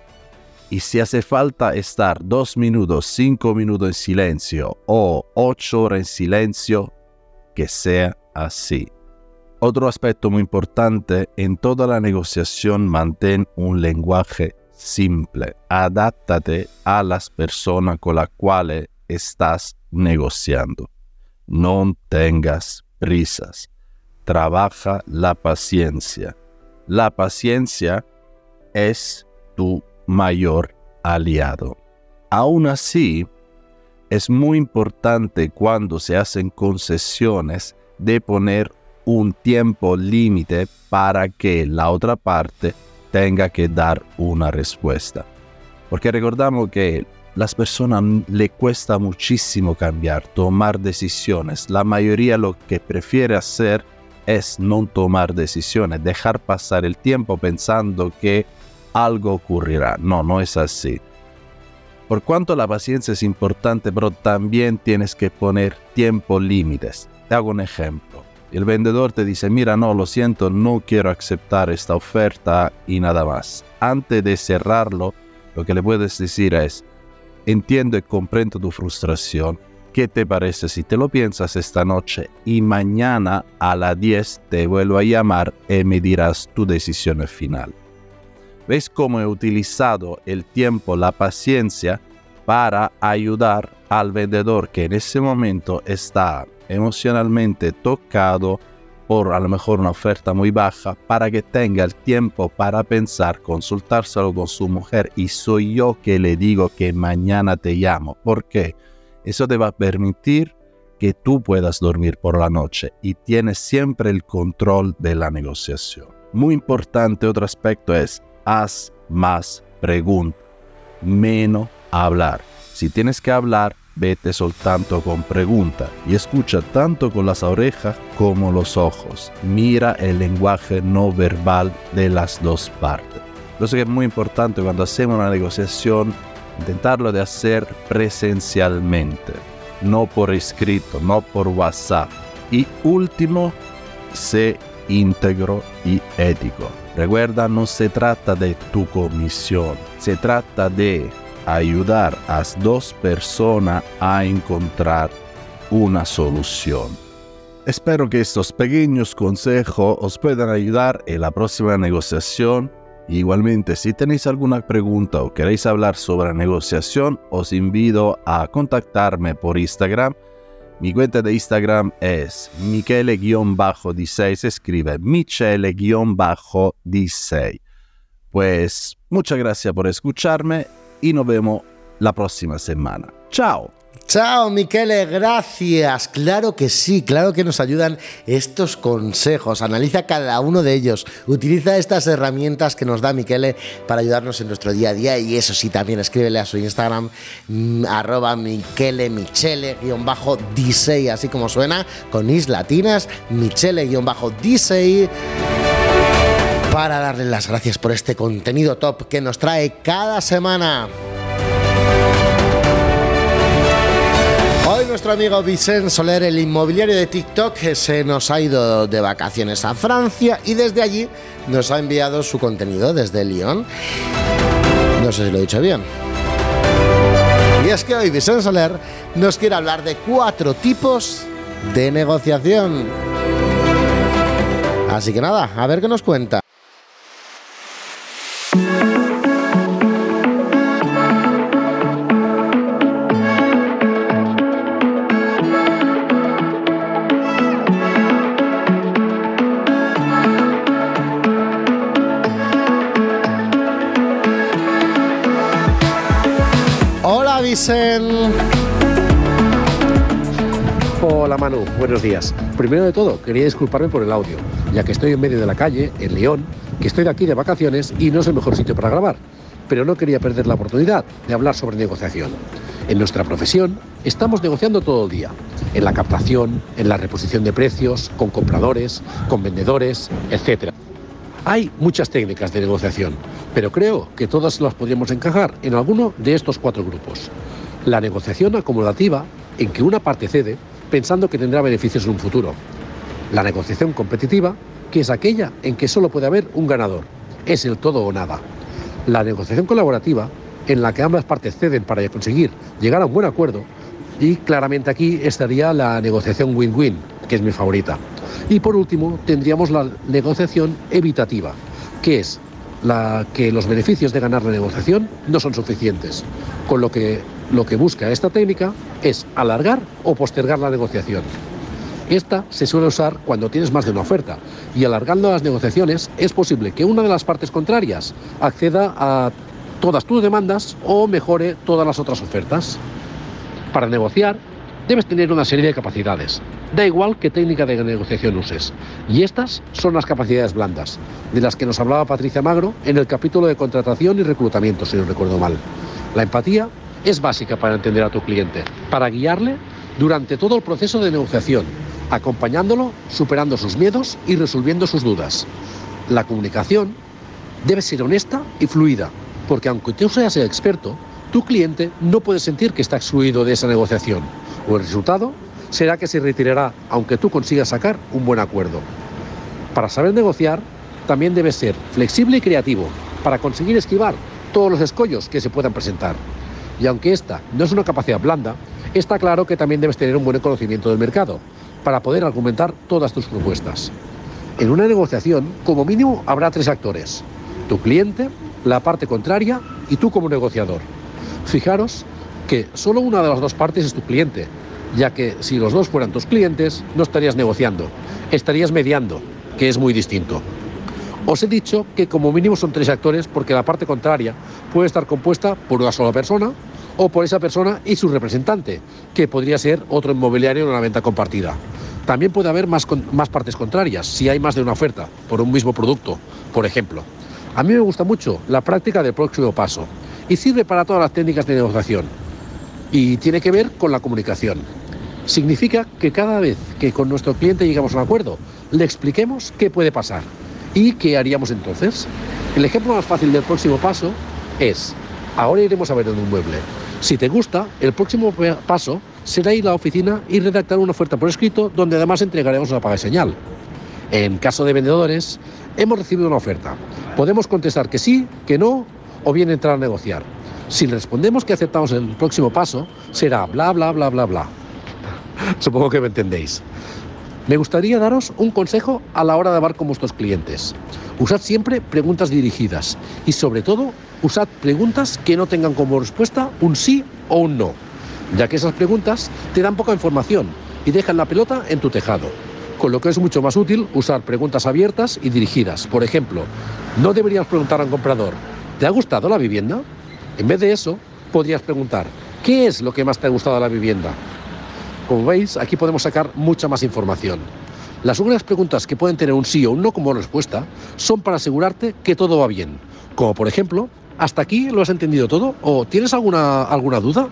Y si hace falta estar dos minutos, cinco minutos en silencio o ocho horas en silencio, que sea así. Otro aspecto muy importante, en toda la negociación mantén un lenguaje simple. Adáptate a las personas con las cuales estás negociando. No tengas prisas. Trabaja la paciencia. La paciencia es tu mayor aliado. Aún así, es muy importante cuando se hacen concesiones de poner un tiempo límite para que la otra parte tenga que dar una respuesta. Porque recordamos que las personas le cuesta muchísimo cambiar, tomar decisiones. La mayoría lo que prefiere hacer es no tomar decisiones, dejar pasar el tiempo pensando que algo ocurrirá. No, no es así. Por cuanto la paciencia es importante, pero también tienes que poner tiempo límites. Te hago un ejemplo. El vendedor te dice, mira, no, lo siento, no quiero aceptar esta oferta y nada más. Antes de cerrarlo, lo que le puedes decir es, entiendo y comprendo tu frustración. ¿Qué te parece si te lo piensas esta noche y mañana a las 10 te vuelvo a llamar y me dirás tu decisión final? ¿Ves cómo he utilizado el tiempo, la paciencia para ayudar al vendedor que en ese momento está emocionalmente tocado por a lo mejor una oferta muy baja para que tenga el tiempo para pensar, consultárselo con su mujer y soy yo que le digo que mañana te llamo. ¿Por qué? Eso te va a permitir que tú puedas dormir por la noche y tienes siempre el control de la negociación. Muy importante otro aspecto es haz más preguntas, menos hablar. Si tienes que hablar, vete soltando con preguntas y escucha tanto con las orejas como los ojos. Mira el lenguaje no verbal de las dos partes. Lo que es muy importante cuando hacemos una negociación, intentarlo de hacer presencialmente, no por escrito, no por WhatsApp. Y último, sé íntegro y ético. Recuerda, no se trata de tu comisión, se trata de ayudar a dos personas a encontrar una solución. Espero que estos pequeños consejos os puedan ayudar en la próxima negociación. Igualmente, si tenéis alguna pregunta o queréis hablar sobre negociación, os invito a contactarme por Instagram mi cuenta de Instagram es michele-16, se escribe michele-16. Pues muchas gracias por escucharme y nos vemos la próxima semana. Chao. Chao, Miquele, gracias. Claro que sí, claro que nos ayudan estos consejos. Analiza cada uno de ellos. Utiliza estas herramientas que nos da Miquele para ayudarnos en nuestro día a día. Y eso sí, también escríbele a su Instagram, mm, arroba Michele Michele, bajo Disei, así como suena, con is latinas, Michele, bajo Disei para darle las gracias por este contenido top que nos trae cada semana. Nuestro amigo Vicente Soler, el inmobiliario de TikTok, se nos ha ido de vacaciones a Francia y desde allí nos ha enviado su contenido desde Lyon. No sé si lo he dicho bien. Y es que hoy Vicente Soler nos quiere hablar de cuatro tipos de negociación. Así que nada, a ver qué nos cuenta. Hola Manu, buenos días. Primero de todo, quería disculparme por el audio, ya que estoy en medio de la calle, en León, que estoy de aquí de vacaciones y no es el mejor sitio para grabar. Pero no quería perder la oportunidad de hablar sobre negociación. En nuestra profesión estamos negociando todo el día, en la captación, en la reposición de precios, con compradores, con vendedores, etc. Hay muchas técnicas de negociación, pero creo que todas las podríamos encajar en alguno de estos cuatro grupos. La negociación acumulativa, en que una parte cede pensando que tendrá beneficios en un futuro. La negociación competitiva, que es aquella en que solo puede haber un ganador. Es el todo o nada. La negociación colaborativa, en la que ambas partes ceden para conseguir llegar a un buen acuerdo. Y claramente aquí estaría la negociación win-win, que es mi favorita. Y por último, tendríamos la negociación evitativa, que es la que los beneficios de ganar la negociación no son suficientes, con lo que lo que busca esta técnica es alargar o postergar la negociación. Esta se suele usar cuando tienes más de una oferta y alargando las negociaciones es posible que una de las partes contrarias acceda a todas tus demandas o mejore todas las otras ofertas. Para negociar debes tener una serie de capacidades. Da igual qué técnica de negociación uses. Y estas son las capacidades blandas, de las que nos hablaba Patricia Magro en el capítulo de contratación y reclutamiento, si no recuerdo mal. La empatía es básica para entender a tu cliente, para guiarle durante todo el proceso de negociación, acompañándolo, superando sus miedos y resolviendo sus dudas. La comunicación debe ser honesta y fluida, porque aunque tú seas el experto, tu cliente no puede sentir que está excluido de esa negociación, o el resultado será que se retirará aunque tú consigas sacar un buen acuerdo. Para saber negociar, también debes ser flexible y creativo para conseguir esquivar todos los escollos que se puedan presentar. Y aunque esta no es una capacidad blanda, está claro que también debes tener un buen conocimiento del mercado para poder argumentar todas tus propuestas. En una negociación, como mínimo, habrá tres actores. Tu cliente, la parte contraria y tú como negociador. Fijaros que solo una de las dos partes es tu cliente, ya que si los dos fueran tus clientes, no estarías negociando, estarías mediando, que es muy distinto. Os he dicho que como mínimo son tres actores porque la parte contraria puede estar compuesta por una sola persona o por esa persona y su representante, que podría ser otro inmobiliario en una venta compartida. También puede haber más, más partes contrarias si hay más de una oferta por un mismo producto, por ejemplo. A mí me gusta mucho la práctica del próximo paso y sirve para todas las técnicas de negociación y tiene que ver con la comunicación. Significa que cada vez que con nuestro cliente llegamos a un acuerdo, le expliquemos qué puede pasar ¿Y qué haríamos entonces? El ejemplo más fácil del próximo paso es, ahora iremos a ver un mueble. Si te gusta, el próximo paso será ir a la oficina y redactar una oferta por escrito donde además entregaremos una paga de señal. En caso de vendedores, hemos recibido una oferta. Podemos contestar que sí, que no o bien entrar a negociar. Si respondemos que aceptamos el próximo paso, será bla, bla, bla, bla, bla. Supongo que me entendéis. Me gustaría daros un consejo a la hora de hablar con vuestros clientes. Usad siempre preguntas dirigidas y sobre todo usad preguntas que no tengan como respuesta un sí o un no, ya que esas preguntas te dan poca información y dejan la pelota en tu tejado. Con lo que es mucho más útil usar preguntas abiertas y dirigidas. Por ejemplo, no deberías preguntar a un comprador, ¿te ha gustado la vivienda? En vez de eso, podrías preguntar, ¿qué es lo que más te ha gustado de la vivienda? Como veis, aquí podemos sacar mucha más información. Las únicas preguntas que pueden tener un sí o un no como respuesta son para asegurarte que todo va bien. Como por ejemplo, ¿hasta aquí lo has entendido todo? ¿O tienes alguna, alguna duda?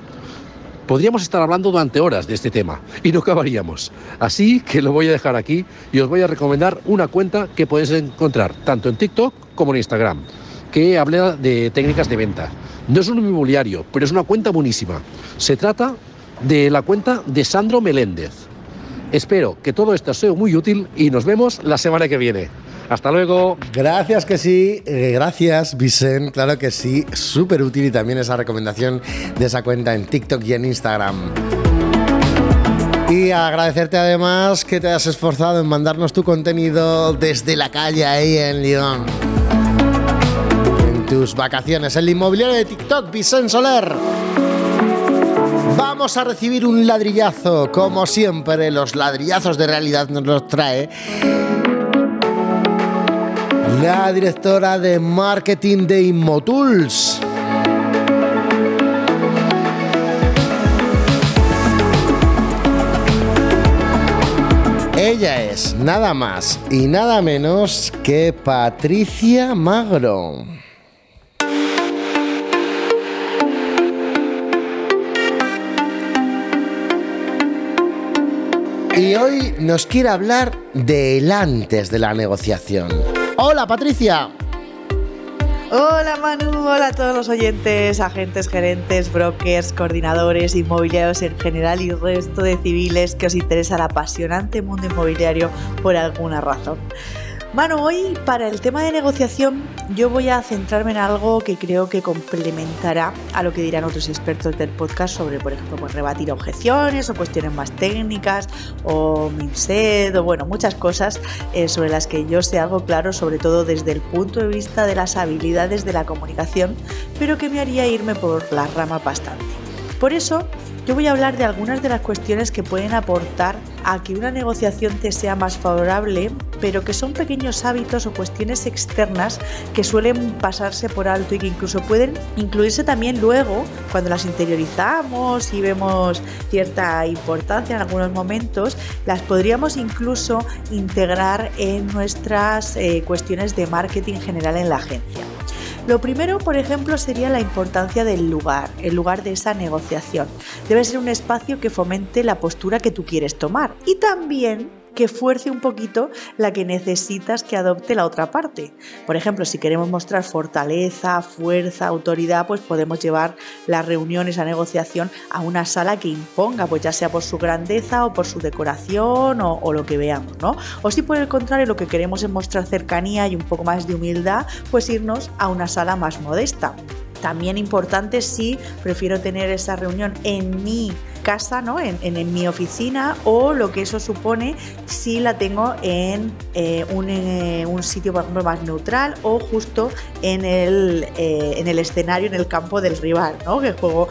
Podríamos estar hablando durante horas de este tema y no acabaríamos. Así que lo voy a dejar aquí y os voy a recomendar una cuenta que podéis encontrar tanto en TikTok como en Instagram, que habla de técnicas de venta. No es un inmobiliario, pero es una cuenta buenísima. Se trata de la cuenta de Sandro Meléndez. Espero que todo esto sea muy útil y nos vemos la semana que viene. Hasta luego. Gracias que sí, eh, gracias Vicen, claro que sí, súper útil y también esa recomendación de esa cuenta en TikTok y en Instagram. Y agradecerte además que te hayas esforzado en mandarnos tu contenido desde la calle ahí en Lyon tus vacaciones. El inmobiliario de TikTok, Vicente Soler. Vamos a recibir un ladrillazo, como siempre, los ladrillazos de realidad nos los trae. La directora de marketing de Inmotools. Ella es nada más y nada menos que Patricia Magro. Y hoy nos quiere hablar del antes de la negociación. Hola Patricia. Hola Manu, hola a todos los oyentes, agentes, gerentes, brokers, coordinadores, inmobiliarios en general y resto de civiles que os interesa el apasionante mundo inmobiliario por alguna razón. Bueno, hoy para el tema de negociación yo voy a centrarme en algo que creo que complementará a lo que dirán otros expertos del podcast sobre, por ejemplo, pues rebatir objeciones o cuestiones más técnicas o MINSED o bueno, muchas cosas eh, sobre las que yo sé algo claro, sobre todo desde el punto de vista de las habilidades de la comunicación, pero que me haría irme por la rama bastante. Por eso yo voy a hablar de algunas de las cuestiones que pueden aportar a que una negociación te sea más favorable, pero que son pequeños hábitos o cuestiones externas que suelen pasarse por alto y que incluso pueden incluirse también luego cuando las interiorizamos y vemos cierta importancia en algunos momentos, las podríamos incluso integrar en nuestras eh, cuestiones de marketing general en la agencia. Lo primero, por ejemplo, sería la importancia del lugar, el lugar de esa negociación. Debe ser un espacio que fomente la postura que tú quieres tomar y también que fuerce un poquito la que necesitas que adopte la otra parte. Por ejemplo, si queremos mostrar fortaleza, fuerza, autoridad, pues podemos llevar las reuniones a negociación a una sala que imponga, pues ya sea por su grandeza o por su decoración o, lo que veamos, ¿no? O si por el contrario lo que queremos es mostrar cercanía y un poco más de humildad, pues irnos a una sala más modesta. También importante si prefiero tener esa reunión en mi casa, ¿no? En, mi oficina o lo que eso supone si la tengo en eh, eh, un, sitio, por ejemplo, más neutral o justo en el, eh, en el escenario, en el campo del rival, ¿no? Que juego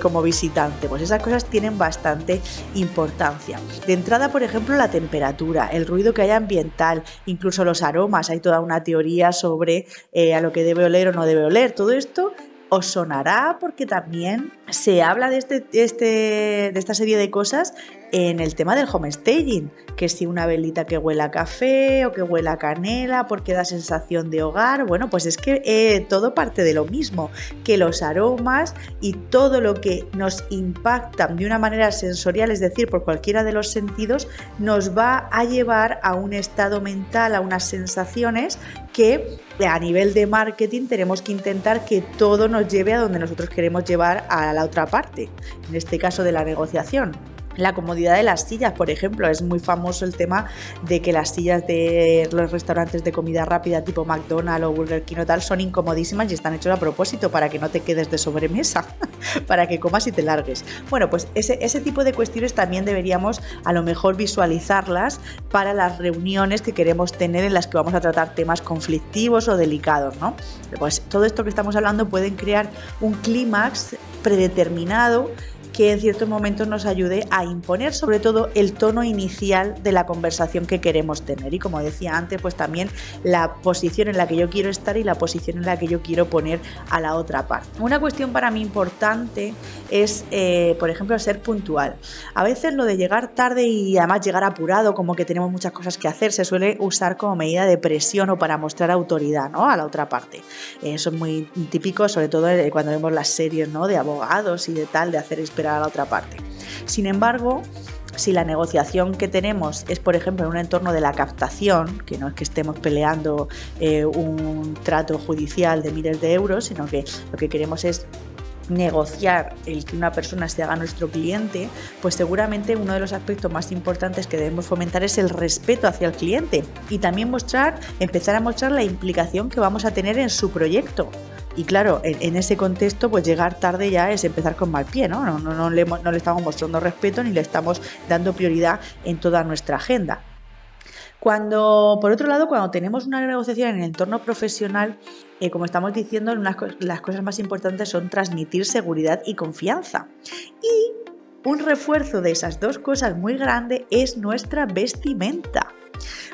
como visitante. Pues esas cosas tienen bastante importancia. De entrada, por ejemplo, la temperatura, el ruido que haya ambiental, incluso los aromas. Hay toda una teoría sobre a lo que debe oler o no debe oler. Todo esto os sonará porque también se habla de, este, este, de esta serie de cosas en el tema del home staging, que si una velita que huela a café o que huela a canela porque da sensación de hogar, bueno, pues es que eh, todo parte de lo mismo, que los aromas y todo lo que nos impacta de una manera sensorial, es decir, por cualquiera de los sentidos, nos va a llevar a un estado mental, a unas sensaciones que a nivel de marketing tenemos que intentar que todo nos lleve a donde nosotros queremos llevar a la otra parte, en este caso de la negociación. La comodidad de las sillas, por ejemplo, es muy famoso el tema de que las sillas de los restaurantes de comida rápida tipo McDonald's o Burger King o tal son incomodísimas y están hechos a propósito para que no te quedes de sobremesa, para que comas y te largues. Bueno, pues ese, ese tipo de cuestiones también deberíamos a lo mejor visualizarlas para las reuniones que queremos tener en las que vamos a tratar temas conflictivos o delicados, ¿no? Pues todo esto que estamos hablando pueden crear un clímax predeterminado que en ciertos momentos nos ayude a imponer sobre todo el tono inicial de la conversación que queremos tener. Y como decía antes, pues también la posición en la que yo quiero estar y la posición en la que yo quiero poner a la otra parte. Una cuestión para mí importante es, eh, por ejemplo, ser puntual. A veces lo de llegar tarde y además llegar apurado, como que tenemos muchas cosas que hacer, se suele usar como medida de presión o para mostrar autoridad ¿no? a la otra parte. Eso es muy típico, sobre todo eh, cuando vemos las series ¿no? de abogados y de tal, de hacer a la otra parte. Sin embargo, si la negociación que tenemos es, por ejemplo, en un entorno de la captación, que no es que estemos peleando eh, un trato judicial de miles de euros, sino que lo que queremos es negociar el que una persona se haga nuestro cliente, pues seguramente uno de los aspectos más importantes que debemos fomentar es el respeto hacia el cliente y también mostrar, empezar a mostrar la implicación que vamos a tener en su proyecto. Y claro, en, ese contexto, pues llegar tarde ya es empezar con mal pie, ¿no? No, no, le, no le estamos mostrando respeto ni le estamos dando prioridad en toda nuestra agenda. Cuando, por otro lado, cuando tenemos una negociación en el entorno profesional, eh, como estamos diciendo, las cosas más importantes son transmitir seguridad y confianza. Y Un refuerzo de esas dos cosas muy grande es nuestra vestimenta.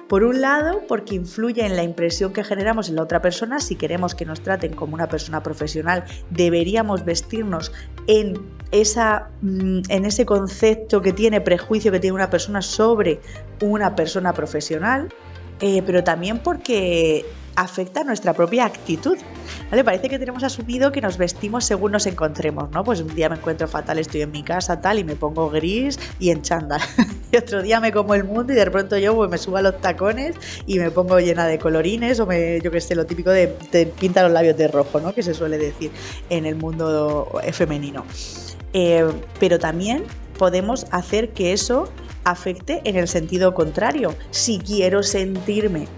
Por un lado, porque influye en la impresión que generamos en la otra persona. Si queremos que nos traten como una persona profesional, deberíamos vestirnos en, esa, mm, en ese concepto que tiene, prejuicio que tiene una persona sobre una persona profesional. Eh, pero también porque afecta nuestra propia actitud. Parece que tenemos asumido que nos vestimos según nos encontremos, ¿no? Pues un día me encuentro fatal, estoy en mi casa, tal, y me pongo gris y en chándal. y otro día me como el mundo y de pronto yo pues, me subo a los tacones y me pongo llena de colorines o me, yo qué sé, lo típico de, de pinta los labios de rojo, ¿no? Que se suele decir en el mundo femenino. Eh, pero también podemos hacer que eso afecte en el sentido contrario. Si quiero sentirme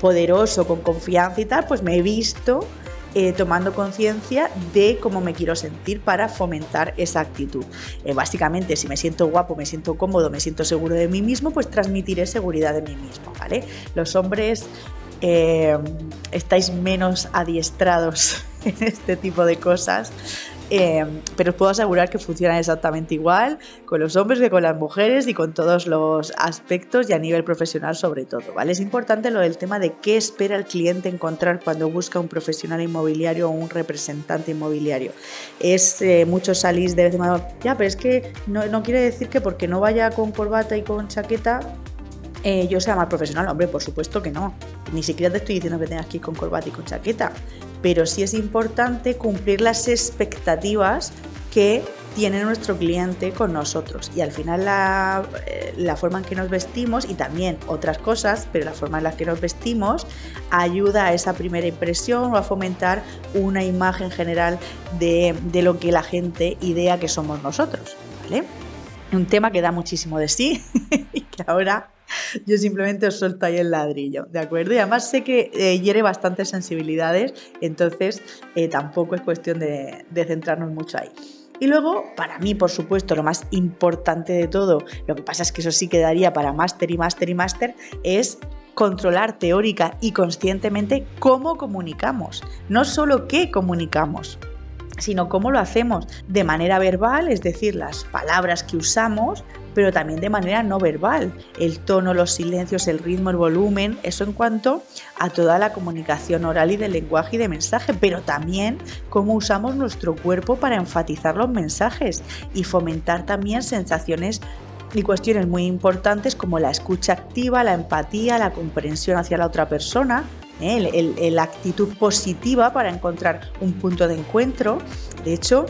poderoso, con confianza y tal, pues me he visto eh, tomando conciencia de cómo me quiero sentir para fomentar esa actitud. Eh, básicamente, si me siento guapo, me siento cómodo, me siento seguro de mí mismo, pues transmitiré seguridad de mí mismo, ¿vale? Los hombres eh, estáis menos adiestrados en este tipo de cosas Em, pero os puedo asegurar que funciona exactamente igual con los hombres que con las mujeres y con todos los aspectos y a nivel profesional sobre todo, ¿vale? Es importante lo del tema de qué espera el cliente encontrar cuando busca un profesional inmobiliario o un representante inmobiliario. Es eh, mucho salís de vez en cuando, ya, pero es que no, no quiere decir que porque no vaya con corbata y con chaqueta eh, yo sea más profesional. Hombre, por supuesto que no. Ni siquiera te estoy diciendo que tengas que ir con corbata y con chaqueta. Pero sí es importante cumplir las expectativas que tiene nuestro cliente con nosotros. Y al final la, eh, la, forma en que nos vestimos y también otras cosas, pero la forma en la que nos vestimos ayuda a esa primera impresión o a fomentar una imagen general de, de lo que la gente idea que somos nosotros. ¿vale? Un tema que da muchísimo de sí y que ahora Yo simplemente os suelto ahí el ladrillo, ¿de acuerdo? Y además sé que eh, hiere bastantes sensibilidades, entonces eh, tampoco es cuestión de, centrarnos mucho ahí. Y luego, para mí, por supuesto, lo más importante de todo, lo que pasa es que eso sí quedaría para máster y máster y máster, es controlar teórica y conscientemente cómo comunicamos, no solo qué comunicamos sino cómo lo hacemos de manera verbal, es decir, las palabras que usamos, pero también de manera no verbal, el tono, los silencios, el ritmo, el volumen, eso en cuanto a toda la comunicación oral y de lenguaje y de mensaje, pero también cómo usamos nuestro cuerpo para enfatizar los mensajes y fomentar también sensaciones y cuestiones muy importantes como la escucha activa, la empatía, la comprensión hacia la otra persona, ¿eh? la actitud positiva para encontrar un punto de encuentro. De hecho,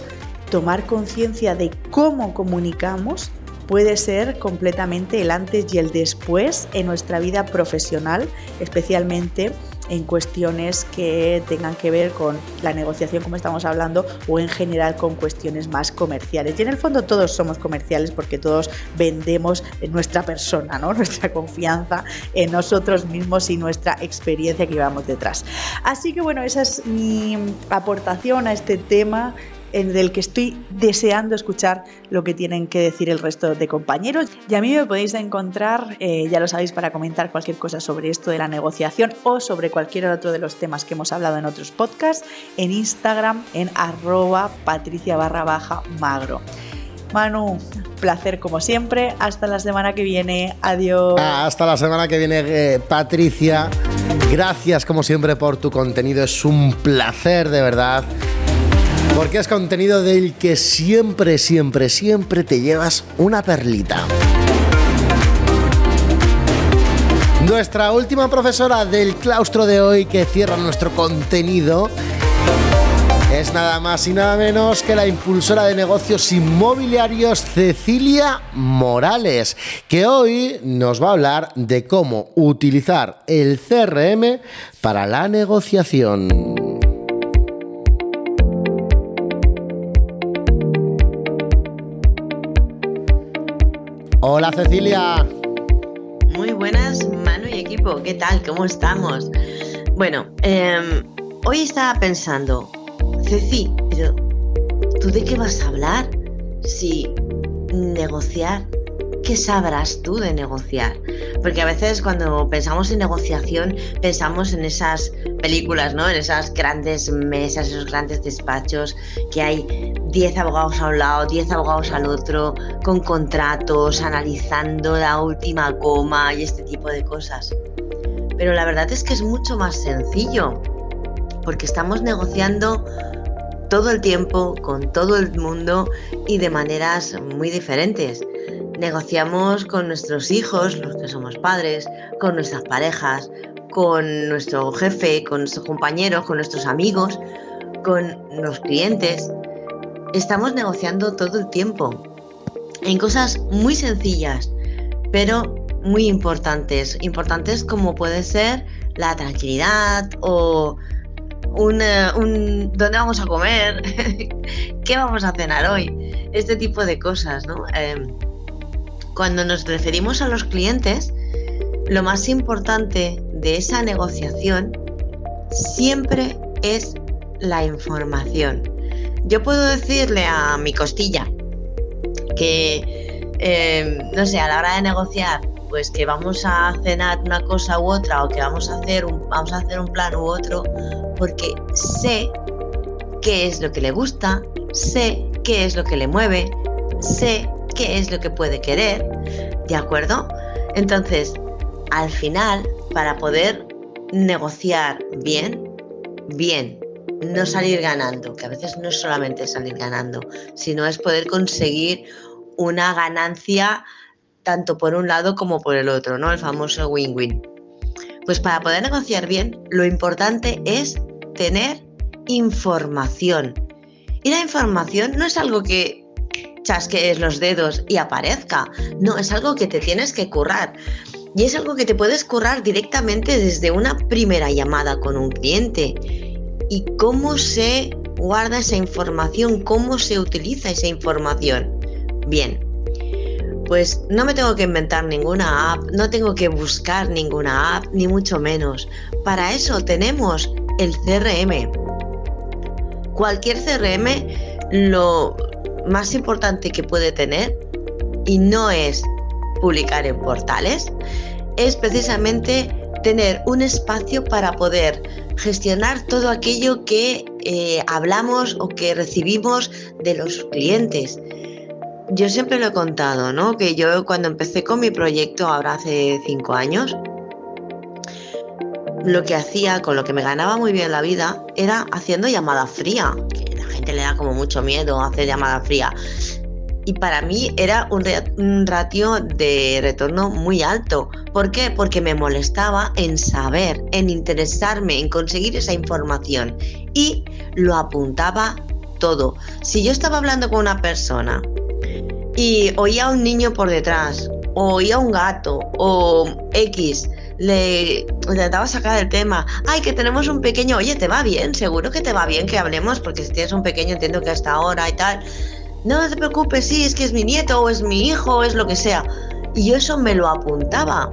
tomar conciencia de cómo comunicamos puede ser completamente el antes y el después en nuestra vida profesional, especialmente en cuestiones que tengan que ver con la negociación, como estamos hablando, o en general con cuestiones más comerciales. Y en el fondo todos somos comerciales porque todos vendemos nuestra persona, ¿no? nuestra confianza en nosotros mismos y nuestra experiencia que llevamos detrás. Así que bueno, esa es mi aportación a este tema del que estoy deseando escuchar lo que tienen que decir el resto de compañeros. Y a mí me podéis encontrar, eh, ya lo sabéis, para comentar cualquier cosa sobre esto de la negociación o sobre cualquier otro de los temas que hemos hablado en otros podcasts, en Instagram, en arroba patricia baja magro. Manu, placer como siempre. Hasta la semana que viene. Adiós. Ah, hasta la semana que viene, eh, Patricia. Gracias como siempre por tu contenido. Es un placer de verdad porque es contenido del que siempre, siempre, siempre te llevas una perlita. Nuestra última profesora del claustro de hoy que cierra nuestro contenido es nada más y nada menos que la impulsora de negocios inmobiliarios Cecilia Morales, que hoy nos va a hablar de cómo utilizar el CRM para la negociación. Hola Cecilia. Muy buenas, Manu y equipo. ¿Qué tal? ¿Cómo estamos? Bueno, em, hoy estaba pensando, Ceci, pero ¿tú de qué vas a hablar? Si negociar, ¿qué sabrás tú de negociar? Porque a veces cuando pensamos en negociación pensamos en esas películas, ¿no? En esas grandes mesas, esos grandes despachos que hay 10 abogados a un lado, 10 abogados al otro, con contratos, analizando la última coma y este tipo de cosas. Pero la verdad es que es mucho más sencillo, porque estamos negociando todo el tiempo con todo el mundo y de maneras muy diferentes. Negociamos con nuestros hijos, los que somos padres, con nuestras parejas, con nuestro jefe, con nuestros compañeros, con nuestros amigos, con los clientes. Estamos negociando todo el tiempo en cosas muy sencillas, pero muy importantes. Importantes como puede ser la tranquilidad o un, un dónde vamos a comer, qué vamos a cenar hoy, este tipo de cosas. Em, cuando nos referimos a los clientes, lo más importante de esa negociación siempre es la información. Yo puedo decirle a mi costilla que, em, no sé, a la hora de negociar, pues que vamos a cenar una cosa u otra o que vamos a hacer vamos a hacer un plan u otro, porque sé qué es lo que le gusta, sé qué es lo que le mueve, sé qué es lo que puede querer, ¿de acuerdo? Entonces, al final, para poder negociar bien, bien, no salir ganando, que a veces no es solamente salir ganando, sino es poder conseguir una ganancia tanto por un lado como por el otro, ¿no? El famoso win-win. Pues para poder negociar bien, lo importante es tener información. Y la información no es algo que chasquees los dedos y aparezca, no, es algo que te tienes que currar. Y es algo que te puedes currar directamente desde una primera llamada con un cliente. ¿Y cómo se guarda esa información? ¿Cómo se utiliza esa información? Bien, pues no me tengo que inventar ninguna app, no tengo que buscar ninguna app, ni mucho menos. Para eso tenemos el CRM. Cualquier CRM lo más importante que puede tener, y no es publicar en portales, es precisamente tener un espacio para poder gestionar todo aquello que eh, hablamos o que recibimos de los clientes yo siempre lo he contado, ¿no? Que yo cuando empecé con mi proyecto, ahora hace cinco años, lo que hacía, con lo que me ganaba muy bien la vida, era haciendo llamada fría. Que la gente le da como mucho miedo hacer llamada fría. Y para mí era un, ratio de retorno muy alto. ¿Por qué? Porque me molestaba en saber, en interesarme, en conseguir esa información. Y lo apuntaba todo. Si yo estaba hablando con una persona y oía a un niño por detrás, oía a un gato, o X, le intentaba sacar el tema. Ay, que tenemos un pequeño, oye, ¿te va bien? Seguro que te va bien que hablemos, porque si tienes un pequeño entiendo que hasta ahora y tal. No, te preocupes, sí, es que es mi nieto, o es mi hijo, o es lo que sea. Y yo eso me lo apuntaba.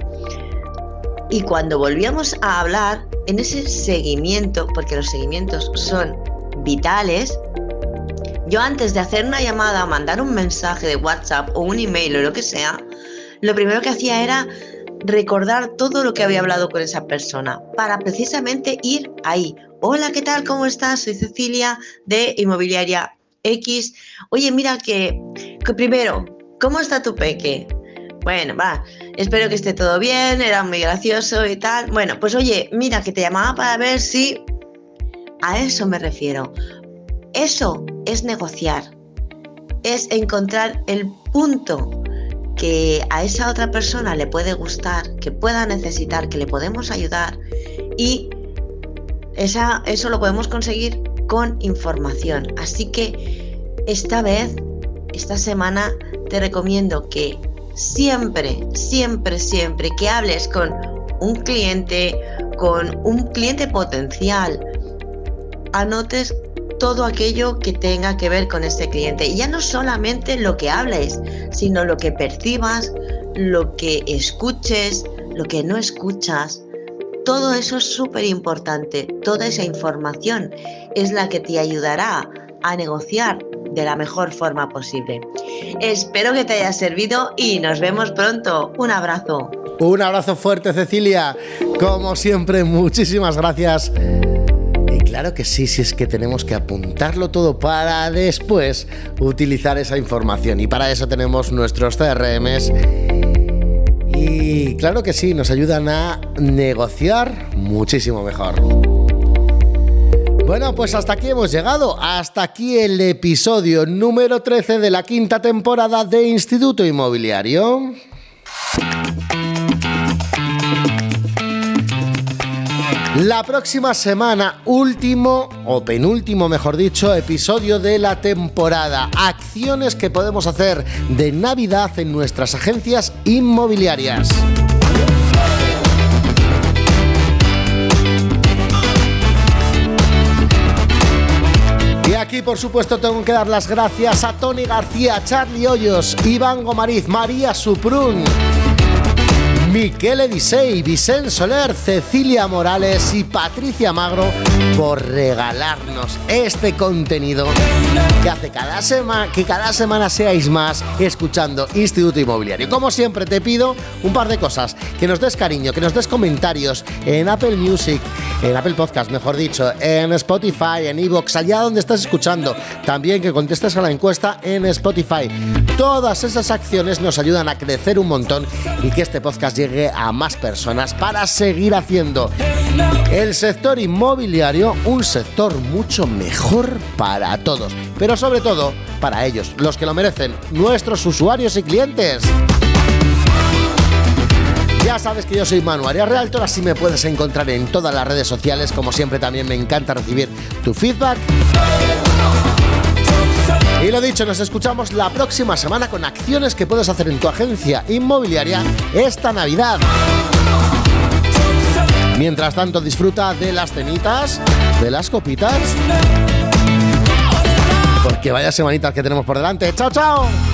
Y cuando volvíamos a hablar, en ese seguimiento, porque los seguimientos son vitales, yo antes de hacer una llamada, mandar un mensaje de WhatsApp o un email o lo que sea, lo primero que hacía era recordar todo lo que había hablado con esa persona para precisamente ir ahí. Hola, ¿qué tal? ¿Cómo estás? Soy Cecilia de Inmobiliaria X. Oye, mira que, que primero, ¿cómo está tu peque? Bueno, va, espero que esté todo bien, era muy gracioso y tal. Bueno, pues oye, mira que te llamaba para ver si... A eso me refiero. Eso es negociar, es encontrar el punto que a esa otra persona le puede gustar, que pueda necesitar, que le podemos ayudar y esa, eso lo podemos conseguir con información. Así que esta vez, esta semana, te recomiendo que siempre, siempre, siempre que hables con un cliente, con un cliente potencial, anotes todo aquello que tenga que ver con este cliente. Y ya no solamente lo que hables, sino lo que percibas, lo que escuches, lo que no escuchas. Todo eso es súper importante. Toda esa información es la que te ayudará a negociar de la mejor forma posible. Espero que te haya servido y nos vemos pronto. Un abrazo. Un abrazo fuerte, Cecilia. Como siempre, muchísimas gracias claro que sí, si es que tenemos que apuntarlo todo para después utilizar esa información. Y para eso tenemos nuestros CRMs. Y claro que sí, nos ayudan a negociar muchísimo mejor. Bueno, pues hasta aquí hemos llegado. Hasta aquí el episodio número 13 de la quinta temporada de Instituto Inmobiliario. La próxima semana, último o penúltimo, mejor dicho, episodio de la temporada. Acciones que podemos hacer de Navidad en nuestras agencias inmobiliarias. Y aquí, por supuesto, tengo que dar las gracias a Tony García, Charlie Hoyos, Iván Gomariz, María Suprún. Miquel Edisei, Vicente Soler, Cecilia Morales y Patricia Magro por regalarnos este contenido que hace cada semana que cada semana seáis más escuchando Instituto Inmobiliario. Como siempre te pido un par de cosas, que nos des cariño, que nos des comentarios en Apple Music, en Apple Podcast, mejor dicho, en Spotify, en Evox, allá donde estás escuchando. También que contestes a la encuesta en Spotify. Todas esas acciones nos ayudan a crecer un montón y que este podcast llegue a más personas para seguir haciendo el sector inmobiliario un sector mucho mejor para todos, pero sobre todo para ellos, los que lo merecen, nuestros usuarios y clientes. Ya sabes que yo soy Manu Arias Realtor, así me puedes encontrar en todas las redes sociales. Como siempre, también me encanta recibir tu feedback. Y lo dicho, nos escuchamos la próxima semana con acciones que puedes hacer en tu agencia inmobiliaria esta Navidad. Mientras tanto, disfruta de las cenitas, de las copitas. Porque vaya semanitas que tenemos por delante. ¡Chao, chao!